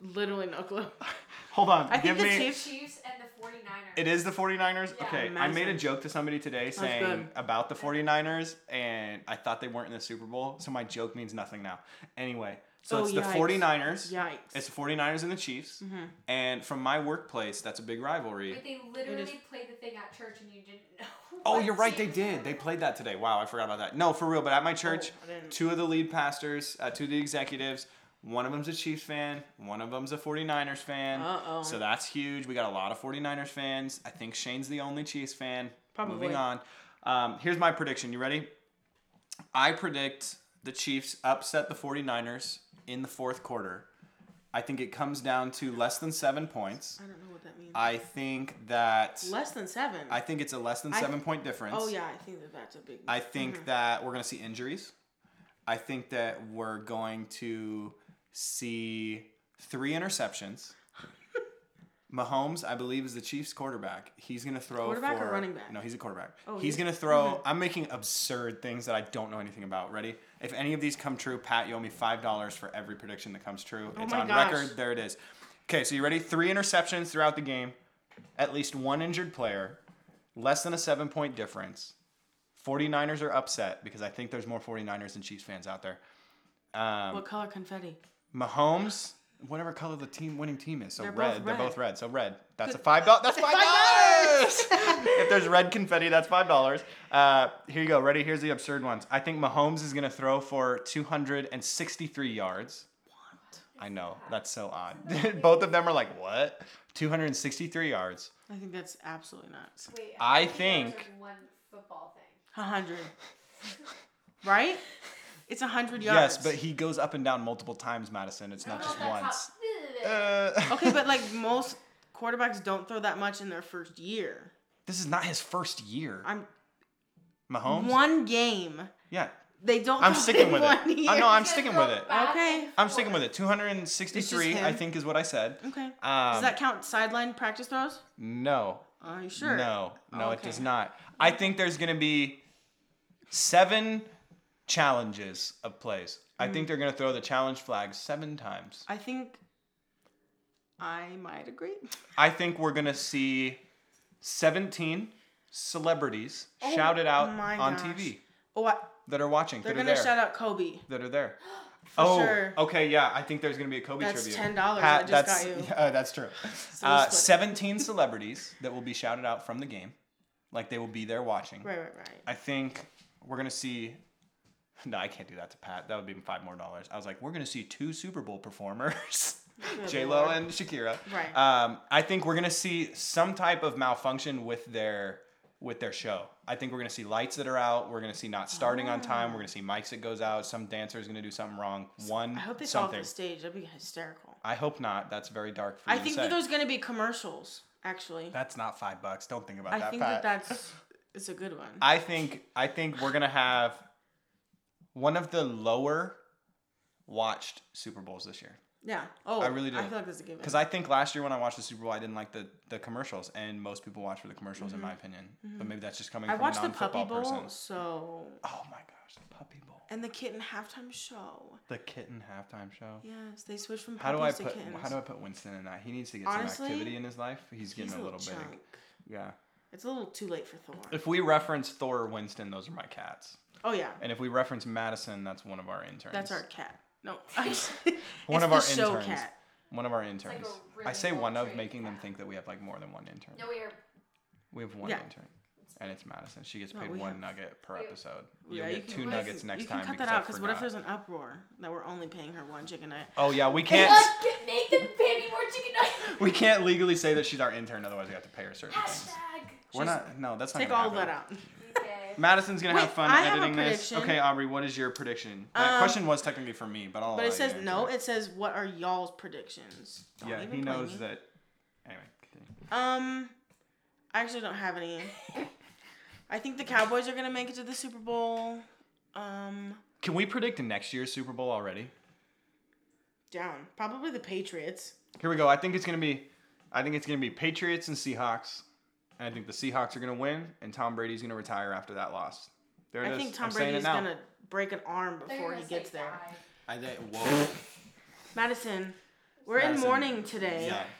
[SPEAKER 2] Literally no clue. *laughs*
[SPEAKER 1] Hold on.
[SPEAKER 2] I think
[SPEAKER 1] give
[SPEAKER 2] the
[SPEAKER 1] me.
[SPEAKER 2] Chiefs-
[SPEAKER 3] Chiefs and the 49ers.
[SPEAKER 1] It is the 49ers?
[SPEAKER 3] Yeah.
[SPEAKER 1] okay, I made a joke to somebody today saying
[SPEAKER 2] good.
[SPEAKER 1] about the 49ers, and I thought they weren't in the Super Bowl, so my joke means nothing now. Anyway, so
[SPEAKER 2] Oh,
[SPEAKER 1] it's the
[SPEAKER 2] yikes.
[SPEAKER 1] 49ers.
[SPEAKER 2] Yikes.
[SPEAKER 1] It's the 49ers and the Chiefs.
[SPEAKER 2] Mm-hmm.
[SPEAKER 1] And from my workplace, that's a big rivalry.
[SPEAKER 3] Wait, they literally
[SPEAKER 2] is-
[SPEAKER 3] played the thing at church and you didn't *laughs* know.
[SPEAKER 1] Oh, you're right, they did. They played that today. Wow, I forgot about that. No, for real, but at my church,
[SPEAKER 2] Oh,
[SPEAKER 1] two of the lead pastors, uh, two of the executives, one of them's a Chiefs fan, one of them's a 49ers fan.
[SPEAKER 2] Uh-oh.
[SPEAKER 1] So that's huge. We got a lot of 49ers fans. I think Shane's the only Chiefs fan.
[SPEAKER 2] Probably.
[SPEAKER 1] Moving on. Um, here's my prediction. You ready? I predict the Chiefs upset the 49ers in the fourth quarter. I think it comes down to less than seven points.
[SPEAKER 2] I don't know what that means.
[SPEAKER 1] I think that
[SPEAKER 2] Less than seven.
[SPEAKER 1] I think it's a less than
[SPEAKER 2] I-
[SPEAKER 1] seven point difference.
[SPEAKER 2] oh yeah, I think that that's a big.
[SPEAKER 1] I think that we're going to see injuries. I think that we're going to see three interceptions. *laughs* Mahomes, I believe, is the Chiefs' quarterback. He's going to throw
[SPEAKER 2] Quarterback or running back?
[SPEAKER 1] No, he's a quarterback.
[SPEAKER 2] Oh,
[SPEAKER 1] he's
[SPEAKER 2] he's-
[SPEAKER 1] going to throw. I'm making absurd things that I don't know anything about. Ready? If any of these come true, Pat, you owe me five dollars for every prediction that comes true. it's
[SPEAKER 2] Oh my
[SPEAKER 1] on
[SPEAKER 2] gosh.
[SPEAKER 1] record. There it is. Okay, so you ready? Three interceptions throughout the game. At least one injured player. Less than a seven point difference. 49ers are upset because I think there's more 49ers than Chiefs fans out there. Um,
[SPEAKER 2] what color confetti?
[SPEAKER 1] Mahomes, whatever color the team winning team is, so
[SPEAKER 2] They're
[SPEAKER 1] red.
[SPEAKER 2] both
[SPEAKER 1] They're
[SPEAKER 2] red.
[SPEAKER 1] both red. So red. That's a five dollars. That's five
[SPEAKER 2] Five
[SPEAKER 1] dollars. *laughs* if there's red confetti, that's five dollars. Uh, here you go. Ready? Here's the absurd ones. I think Mahomes is gonna throw for 263 yards. What? I know that's so odd. *laughs* both of them are like what? 263 yards.
[SPEAKER 2] I think that's absolutely nuts.
[SPEAKER 3] Wait,
[SPEAKER 1] I
[SPEAKER 3] how many
[SPEAKER 1] think-
[SPEAKER 3] One football thing.
[SPEAKER 2] Hundred. *laughs* right? It's a hundred yards.
[SPEAKER 1] Yes, but he goes up and down multiple times, Madison. It's not just once. Uh, *laughs*
[SPEAKER 2] okay, but like most quarterbacks don't throw that much in their first year.
[SPEAKER 1] this is not his first year.
[SPEAKER 2] I'm
[SPEAKER 1] Mahomes.
[SPEAKER 2] one game.
[SPEAKER 1] Yeah,
[SPEAKER 2] They don't.
[SPEAKER 1] I'm sticking *laughs* with it.
[SPEAKER 2] Year.
[SPEAKER 1] I know. I'm sticking with it.
[SPEAKER 2] Okay.
[SPEAKER 1] I'm sticking with it. 263. I think, is what I said.
[SPEAKER 2] Okay.
[SPEAKER 1] Um,
[SPEAKER 2] Does that count sideline practice throws?
[SPEAKER 1] No.
[SPEAKER 2] Are you sure?
[SPEAKER 1] No. No, it does not. I think there's gonna be seven challenges of plays. I think they're gonna throw the challenge flag seven times.
[SPEAKER 2] I think I might agree.
[SPEAKER 1] I think we're gonna see seventeen celebrities shouted out on
[SPEAKER 2] gosh.
[SPEAKER 1] TV
[SPEAKER 2] Oh, I,
[SPEAKER 1] that are watching.
[SPEAKER 2] they're
[SPEAKER 1] that are
[SPEAKER 2] gonna
[SPEAKER 1] there.
[SPEAKER 2] shout out Kobe.
[SPEAKER 1] that are there. *gasps*
[SPEAKER 2] For
[SPEAKER 1] oh,
[SPEAKER 2] sure.
[SPEAKER 1] okay, yeah. I think there's gonna be a Kobe
[SPEAKER 2] That's
[SPEAKER 1] tribute.
[SPEAKER 2] $10 I just
[SPEAKER 1] that's,
[SPEAKER 2] got you. *laughs*
[SPEAKER 1] Yeah, that's true. *laughs*
[SPEAKER 2] So
[SPEAKER 1] Uh, 17 *laughs* celebrities that will be shouted out from the game, like they will be there watching.
[SPEAKER 2] Right, right, right.
[SPEAKER 1] I think we're gonna see. *laughs* No, I can't do that to Pat. That would be five more dollars. I was like, we're gonna see two Super Bowl performers, *laughs* J Lo and Shakira.
[SPEAKER 2] Right.
[SPEAKER 1] Um, I think we're gonna see some type of malfunction with their with their show. I think we're gonna see lights that are out. We're gonna see not starting on time. We're gonna see mics that goes out. Some dancer is gonna do something wrong. One
[SPEAKER 2] I hope they fall off the stage. That'd be hysterical.
[SPEAKER 1] I hope not. That's very dark for you
[SPEAKER 2] I
[SPEAKER 1] to
[SPEAKER 2] think that there's gonna be commercials. Actually,
[SPEAKER 1] That's not five bucks. Don't think about
[SPEAKER 2] I
[SPEAKER 1] that.
[SPEAKER 2] I think
[SPEAKER 1] Pat.
[SPEAKER 2] that that's it's a good one.
[SPEAKER 1] I think I think we're gonna have one of the lower watched Super Bowls this year.
[SPEAKER 2] yeah. Oh,
[SPEAKER 1] I really do.
[SPEAKER 2] I feel like that's a given.
[SPEAKER 1] Because I think last year when I watched the Super Bowl, I didn't like the, the commercials, and most people watch for the commercials, in my opinion. But maybe that's just coming
[SPEAKER 2] Mm-hmm. I
[SPEAKER 1] from a
[SPEAKER 2] watched the
[SPEAKER 1] non-football
[SPEAKER 2] Puppy Bowl,
[SPEAKER 1] person.
[SPEAKER 2] so
[SPEAKER 1] Oh my gosh, the Puppy Bowl,
[SPEAKER 2] and the kitten halftime show.
[SPEAKER 1] the kitten halftime show.
[SPEAKER 2] Yes, they switched from
[SPEAKER 1] How do I put
[SPEAKER 2] kittens.
[SPEAKER 1] How do I put Winston in that? He needs to get
[SPEAKER 2] Honestly,
[SPEAKER 1] some activity in his life. He's getting
[SPEAKER 2] He's
[SPEAKER 1] a little,
[SPEAKER 2] chunk.
[SPEAKER 1] big. Yeah.
[SPEAKER 2] It's a little too late for Thor.
[SPEAKER 1] If we reference Thor or Winston, those are my cats.
[SPEAKER 2] Oh yeah,
[SPEAKER 1] And if we reference Madison, that's one of our interns.
[SPEAKER 2] that's our cat. No, *laughs* *laughs*
[SPEAKER 1] One
[SPEAKER 2] it's
[SPEAKER 1] of our
[SPEAKER 2] show
[SPEAKER 1] interns.
[SPEAKER 2] cat.
[SPEAKER 1] One of our interns.
[SPEAKER 3] a
[SPEAKER 1] I say
[SPEAKER 3] really
[SPEAKER 1] one of,
[SPEAKER 3] well-trained
[SPEAKER 1] making them think that we have like more than one intern.
[SPEAKER 3] No, we are.
[SPEAKER 1] We have one
[SPEAKER 2] Yeah.
[SPEAKER 1] intern, and it's Madison. She gets paid
[SPEAKER 2] we
[SPEAKER 1] one
[SPEAKER 2] have-
[SPEAKER 1] nugget per
[SPEAKER 3] we-
[SPEAKER 1] episode. You'll
[SPEAKER 2] Yeah, you
[SPEAKER 1] get
[SPEAKER 2] can-
[SPEAKER 1] two
[SPEAKER 3] you
[SPEAKER 1] nuggets next
[SPEAKER 2] you
[SPEAKER 1] time
[SPEAKER 2] can cut that out because what if there's an uproar that we're only paying her one chicken nugget?
[SPEAKER 1] Oh yeah, we
[SPEAKER 3] Can't.
[SPEAKER 1] can't.
[SPEAKER 3] Nathan, pay me more chicken nuggets. *laughs*
[SPEAKER 1] we can't legally say that she's our intern, otherwise we have to pay her certain things.
[SPEAKER 3] Hashtag.
[SPEAKER 1] We're not. No, that's not.
[SPEAKER 2] Take all of that out.
[SPEAKER 1] Madison's gonna
[SPEAKER 2] Wait,
[SPEAKER 1] have fun
[SPEAKER 2] I have a
[SPEAKER 1] editing this.
[SPEAKER 2] prediction.
[SPEAKER 1] Okay, Aubrey, what is your prediction? That
[SPEAKER 2] Um,
[SPEAKER 1] question was technically for me, but I'll.
[SPEAKER 2] But
[SPEAKER 1] allow
[SPEAKER 2] it says
[SPEAKER 1] you
[SPEAKER 2] no. It says what are y'all's predictions? Don't
[SPEAKER 1] Yeah,
[SPEAKER 2] even
[SPEAKER 1] he
[SPEAKER 2] play
[SPEAKER 1] knows
[SPEAKER 2] me.
[SPEAKER 1] that. Anyway, continue.
[SPEAKER 2] Um, I actually don't have any. *laughs* I think the Cowboys are gonna make it to the Super Bowl. Um,
[SPEAKER 1] Can we predict next year's Super Bowl already?
[SPEAKER 2] down probably the Patriots.
[SPEAKER 1] Here we go. I think it's gonna be, I think it's gonna be Patriots and Seahawks, I think the Seahawks are gonna win, and Tom Brady's gonna retire after that loss. There it
[SPEAKER 2] I
[SPEAKER 1] is.
[SPEAKER 2] think Tom
[SPEAKER 1] I'm saying
[SPEAKER 2] Brady's
[SPEAKER 1] it now.
[SPEAKER 2] gonna break an arm before he gets there.
[SPEAKER 1] I think. Whoa. *laughs*
[SPEAKER 2] Madison, we're in mourning today.
[SPEAKER 1] yeah. *sighs*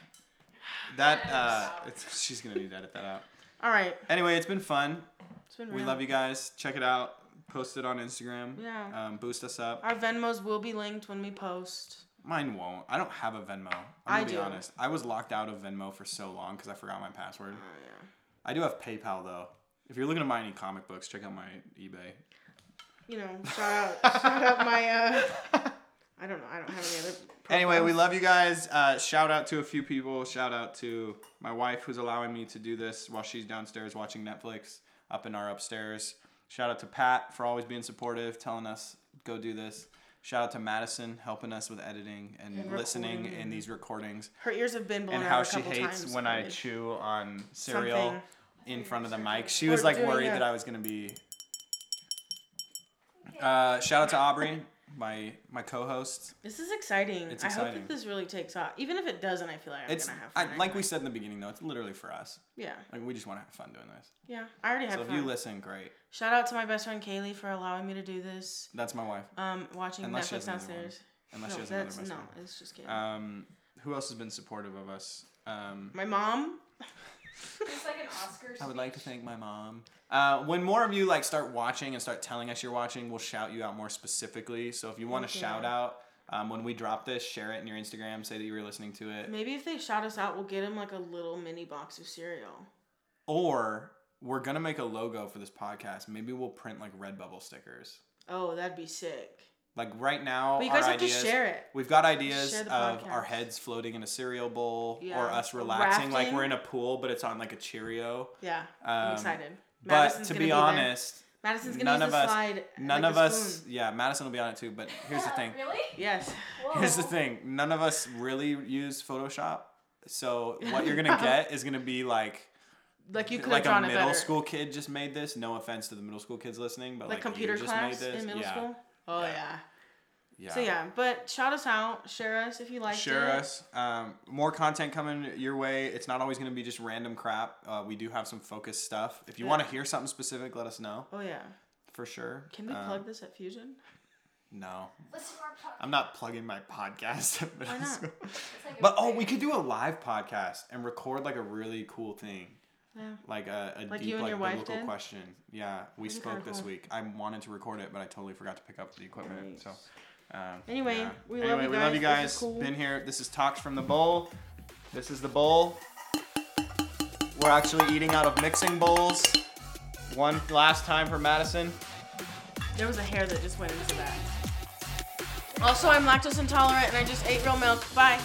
[SPEAKER 1] That uh, it's, she's gonna need to edit that out.
[SPEAKER 2] All right,
[SPEAKER 1] Anyway, it's been fun.
[SPEAKER 2] it's been
[SPEAKER 1] We
[SPEAKER 2] real.
[SPEAKER 1] love you guys. Check it out. Post it on Instagram.
[SPEAKER 2] Yeah.
[SPEAKER 1] Um, boost us up.
[SPEAKER 2] Our Venmos will be linked when we post.
[SPEAKER 1] Mine won't. I don't have a Venmo. I'm
[SPEAKER 2] I
[SPEAKER 1] gonna be
[SPEAKER 2] do.
[SPEAKER 1] honest. I was locked out of Venmo for so long because I forgot my password.
[SPEAKER 2] Oh yeah.
[SPEAKER 1] I do have PayPal though. If you're looking to buy any comic books, check out my eBay.
[SPEAKER 2] You know, shout out, *laughs* shout out my. uh I don't know. I don't have any other.
[SPEAKER 1] Anyway, we love you guys. Uh, shout out to a few people. Shout out to my wife who's allowing me to do this while she's downstairs watching Netflix up in our upstairs. Shout out to Pat for always being supportive, telling us go do this. Shout out to Madison helping us with editing and,
[SPEAKER 2] And
[SPEAKER 1] listening
[SPEAKER 2] recording.
[SPEAKER 1] in these recordings.
[SPEAKER 2] Her ears have been blown
[SPEAKER 1] And how she hates when I chew on cereal
[SPEAKER 2] Something.
[SPEAKER 1] in front of the mic. She
[SPEAKER 2] We're
[SPEAKER 1] was like worried
[SPEAKER 2] a-
[SPEAKER 1] that I was gonna be. Uh, shout out to Aubrey, my my co-host.
[SPEAKER 2] This is exciting.
[SPEAKER 1] It's exciting.
[SPEAKER 2] I hope that this really takes off. Even if it doesn't, I feel like I'm
[SPEAKER 1] It's
[SPEAKER 2] gonna have
[SPEAKER 1] I,
[SPEAKER 2] fun.
[SPEAKER 1] like we said in the beginning though. It's literally for us.
[SPEAKER 2] Yeah,
[SPEAKER 1] Like we just want to have fun doing this.
[SPEAKER 2] yeah. I already had
[SPEAKER 1] So if you listen, great.
[SPEAKER 2] Shout out to my best friend Kaylee for allowing me to do this.
[SPEAKER 1] That's my wife.
[SPEAKER 2] Um, watching
[SPEAKER 1] Unless she
[SPEAKER 2] Netflix
[SPEAKER 1] has another one.
[SPEAKER 2] downstairs.
[SPEAKER 1] Unless
[SPEAKER 2] no,
[SPEAKER 1] she has another
[SPEAKER 2] that's
[SPEAKER 1] best
[SPEAKER 2] no.
[SPEAKER 1] friend.
[SPEAKER 2] It's just kidding.
[SPEAKER 1] Um, who else has been supportive of us? Um,
[SPEAKER 2] my mom.
[SPEAKER 3] It's like an Oscar.
[SPEAKER 1] I would like to thank my mom. Uh, when more of you like start watching and start telling us you're watching, we'll shout you out more specifically. So if you want to
[SPEAKER 2] Thank you.
[SPEAKER 1] shout out um, when we drop this, share it in your Instagram. Say that you were listening to it,
[SPEAKER 2] Maybe if they shout us out, we'll get them like a little mini box of cereal.
[SPEAKER 1] or we're gonna make a logo for this podcast. Maybe we'll print like Redbubble stickers.
[SPEAKER 2] Oh, that'd be sick.
[SPEAKER 1] Like right now,
[SPEAKER 2] But you
[SPEAKER 1] our
[SPEAKER 2] guys have
[SPEAKER 1] ideas,
[SPEAKER 2] to share it.
[SPEAKER 1] We've got ideas
[SPEAKER 2] Share the
[SPEAKER 1] of our heads floating in a cereal bowl,
[SPEAKER 2] Yeah.
[SPEAKER 1] or us relaxing like we're in a pool, but it's on like a Cheerio.
[SPEAKER 2] Yeah,
[SPEAKER 1] Um,
[SPEAKER 2] I'm excited.
[SPEAKER 1] But
[SPEAKER 2] Madison's
[SPEAKER 1] to
[SPEAKER 2] gonna
[SPEAKER 1] be,
[SPEAKER 2] there.
[SPEAKER 1] honest,
[SPEAKER 2] Madison's gonna
[SPEAKER 1] none
[SPEAKER 2] use
[SPEAKER 1] of
[SPEAKER 2] the
[SPEAKER 1] us-
[SPEAKER 2] slide.
[SPEAKER 1] none
[SPEAKER 2] like
[SPEAKER 1] of
[SPEAKER 2] a
[SPEAKER 1] us.
[SPEAKER 2] spoon.
[SPEAKER 1] Yeah, Madison will be on it too. But here's the thing. *laughs*
[SPEAKER 3] Really?
[SPEAKER 2] Yes.
[SPEAKER 3] Whoa.
[SPEAKER 1] Here's the thing. None of us really use Photoshop. So what you're gonna *laughs* get is gonna be like
[SPEAKER 2] Like you could have
[SPEAKER 1] like a
[SPEAKER 2] drawn it
[SPEAKER 1] middle
[SPEAKER 2] better.
[SPEAKER 1] school kid just made this. No offense to the middle school kids listening, but
[SPEAKER 2] like,
[SPEAKER 1] like,
[SPEAKER 2] computer
[SPEAKER 1] you just
[SPEAKER 2] class
[SPEAKER 1] made this.
[SPEAKER 2] in middle
[SPEAKER 1] yeah.
[SPEAKER 2] school. Oh
[SPEAKER 1] Yeah.
[SPEAKER 2] yeah.
[SPEAKER 1] Yeah.
[SPEAKER 2] So yeah, but shout us out, share us if you like
[SPEAKER 1] Share
[SPEAKER 2] it.
[SPEAKER 1] us. Um, more content coming your way. It's not always going to be just random crap. Uh, we do have some focused stuff. If you want to hear something specific, let us know.
[SPEAKER 2] Oh yeah.
[SPEAKER 1] for sure.
[SPEAKER 2] Can we
[SPEAKER 1] Um,
[SPEAKER 2] plug this at Fusion?
[SPEAKER 1] No,
[SPEAKER 3] Listen to our podcast.
[SPEAKER 1] I'm not plugging my podcast.
[SPEAKER 2] Why not?
[SPEAKER 3] like
[SPEAKER 1] But oh, we could do a live podcast and record like a really cool thing.
[SPEAKER 2] Yeah.
[SPEAKER 1] Like a, a
[SPEAKER 2] Like
[SPEAKER 1] deep
[SPEAKER 2] you and
[SPEAKER 1] like
[SPEAKER 2] your wife
[SPEAKER 1] biblical
[SPEAKER 2] did?
[SPEAKER 1] question. Yeah, we
[SPEAKER 2] That'd
[SPEAKER 1] spoke this week. I wanted to record it, but I totally forgot to pick up the equipment.
[SPEAKER 2] Nice.
[SPEAKER 1] So um,
[SPEAKER 2] Anyway,
[SPEAKER 1] yeah.
[SPEAKER 2] we love
[SPEAKER 1] anyway,
[SPEAKER 2] you
[SPEAKER 1] we love you
[SPEAKER 2] guys.
[SPEAKER 1] guys.
[SPEAKER 2] This is cool.
[SPEAKER 1] Been here. This is talks from the bowl. This is the bowl. We're actually eating out of mixing bowls. One last time for Madison.
[SPEAKER 2] There was a hair that just went into that. Also, I'm lactose intolerant and I just ate real milk. Bye.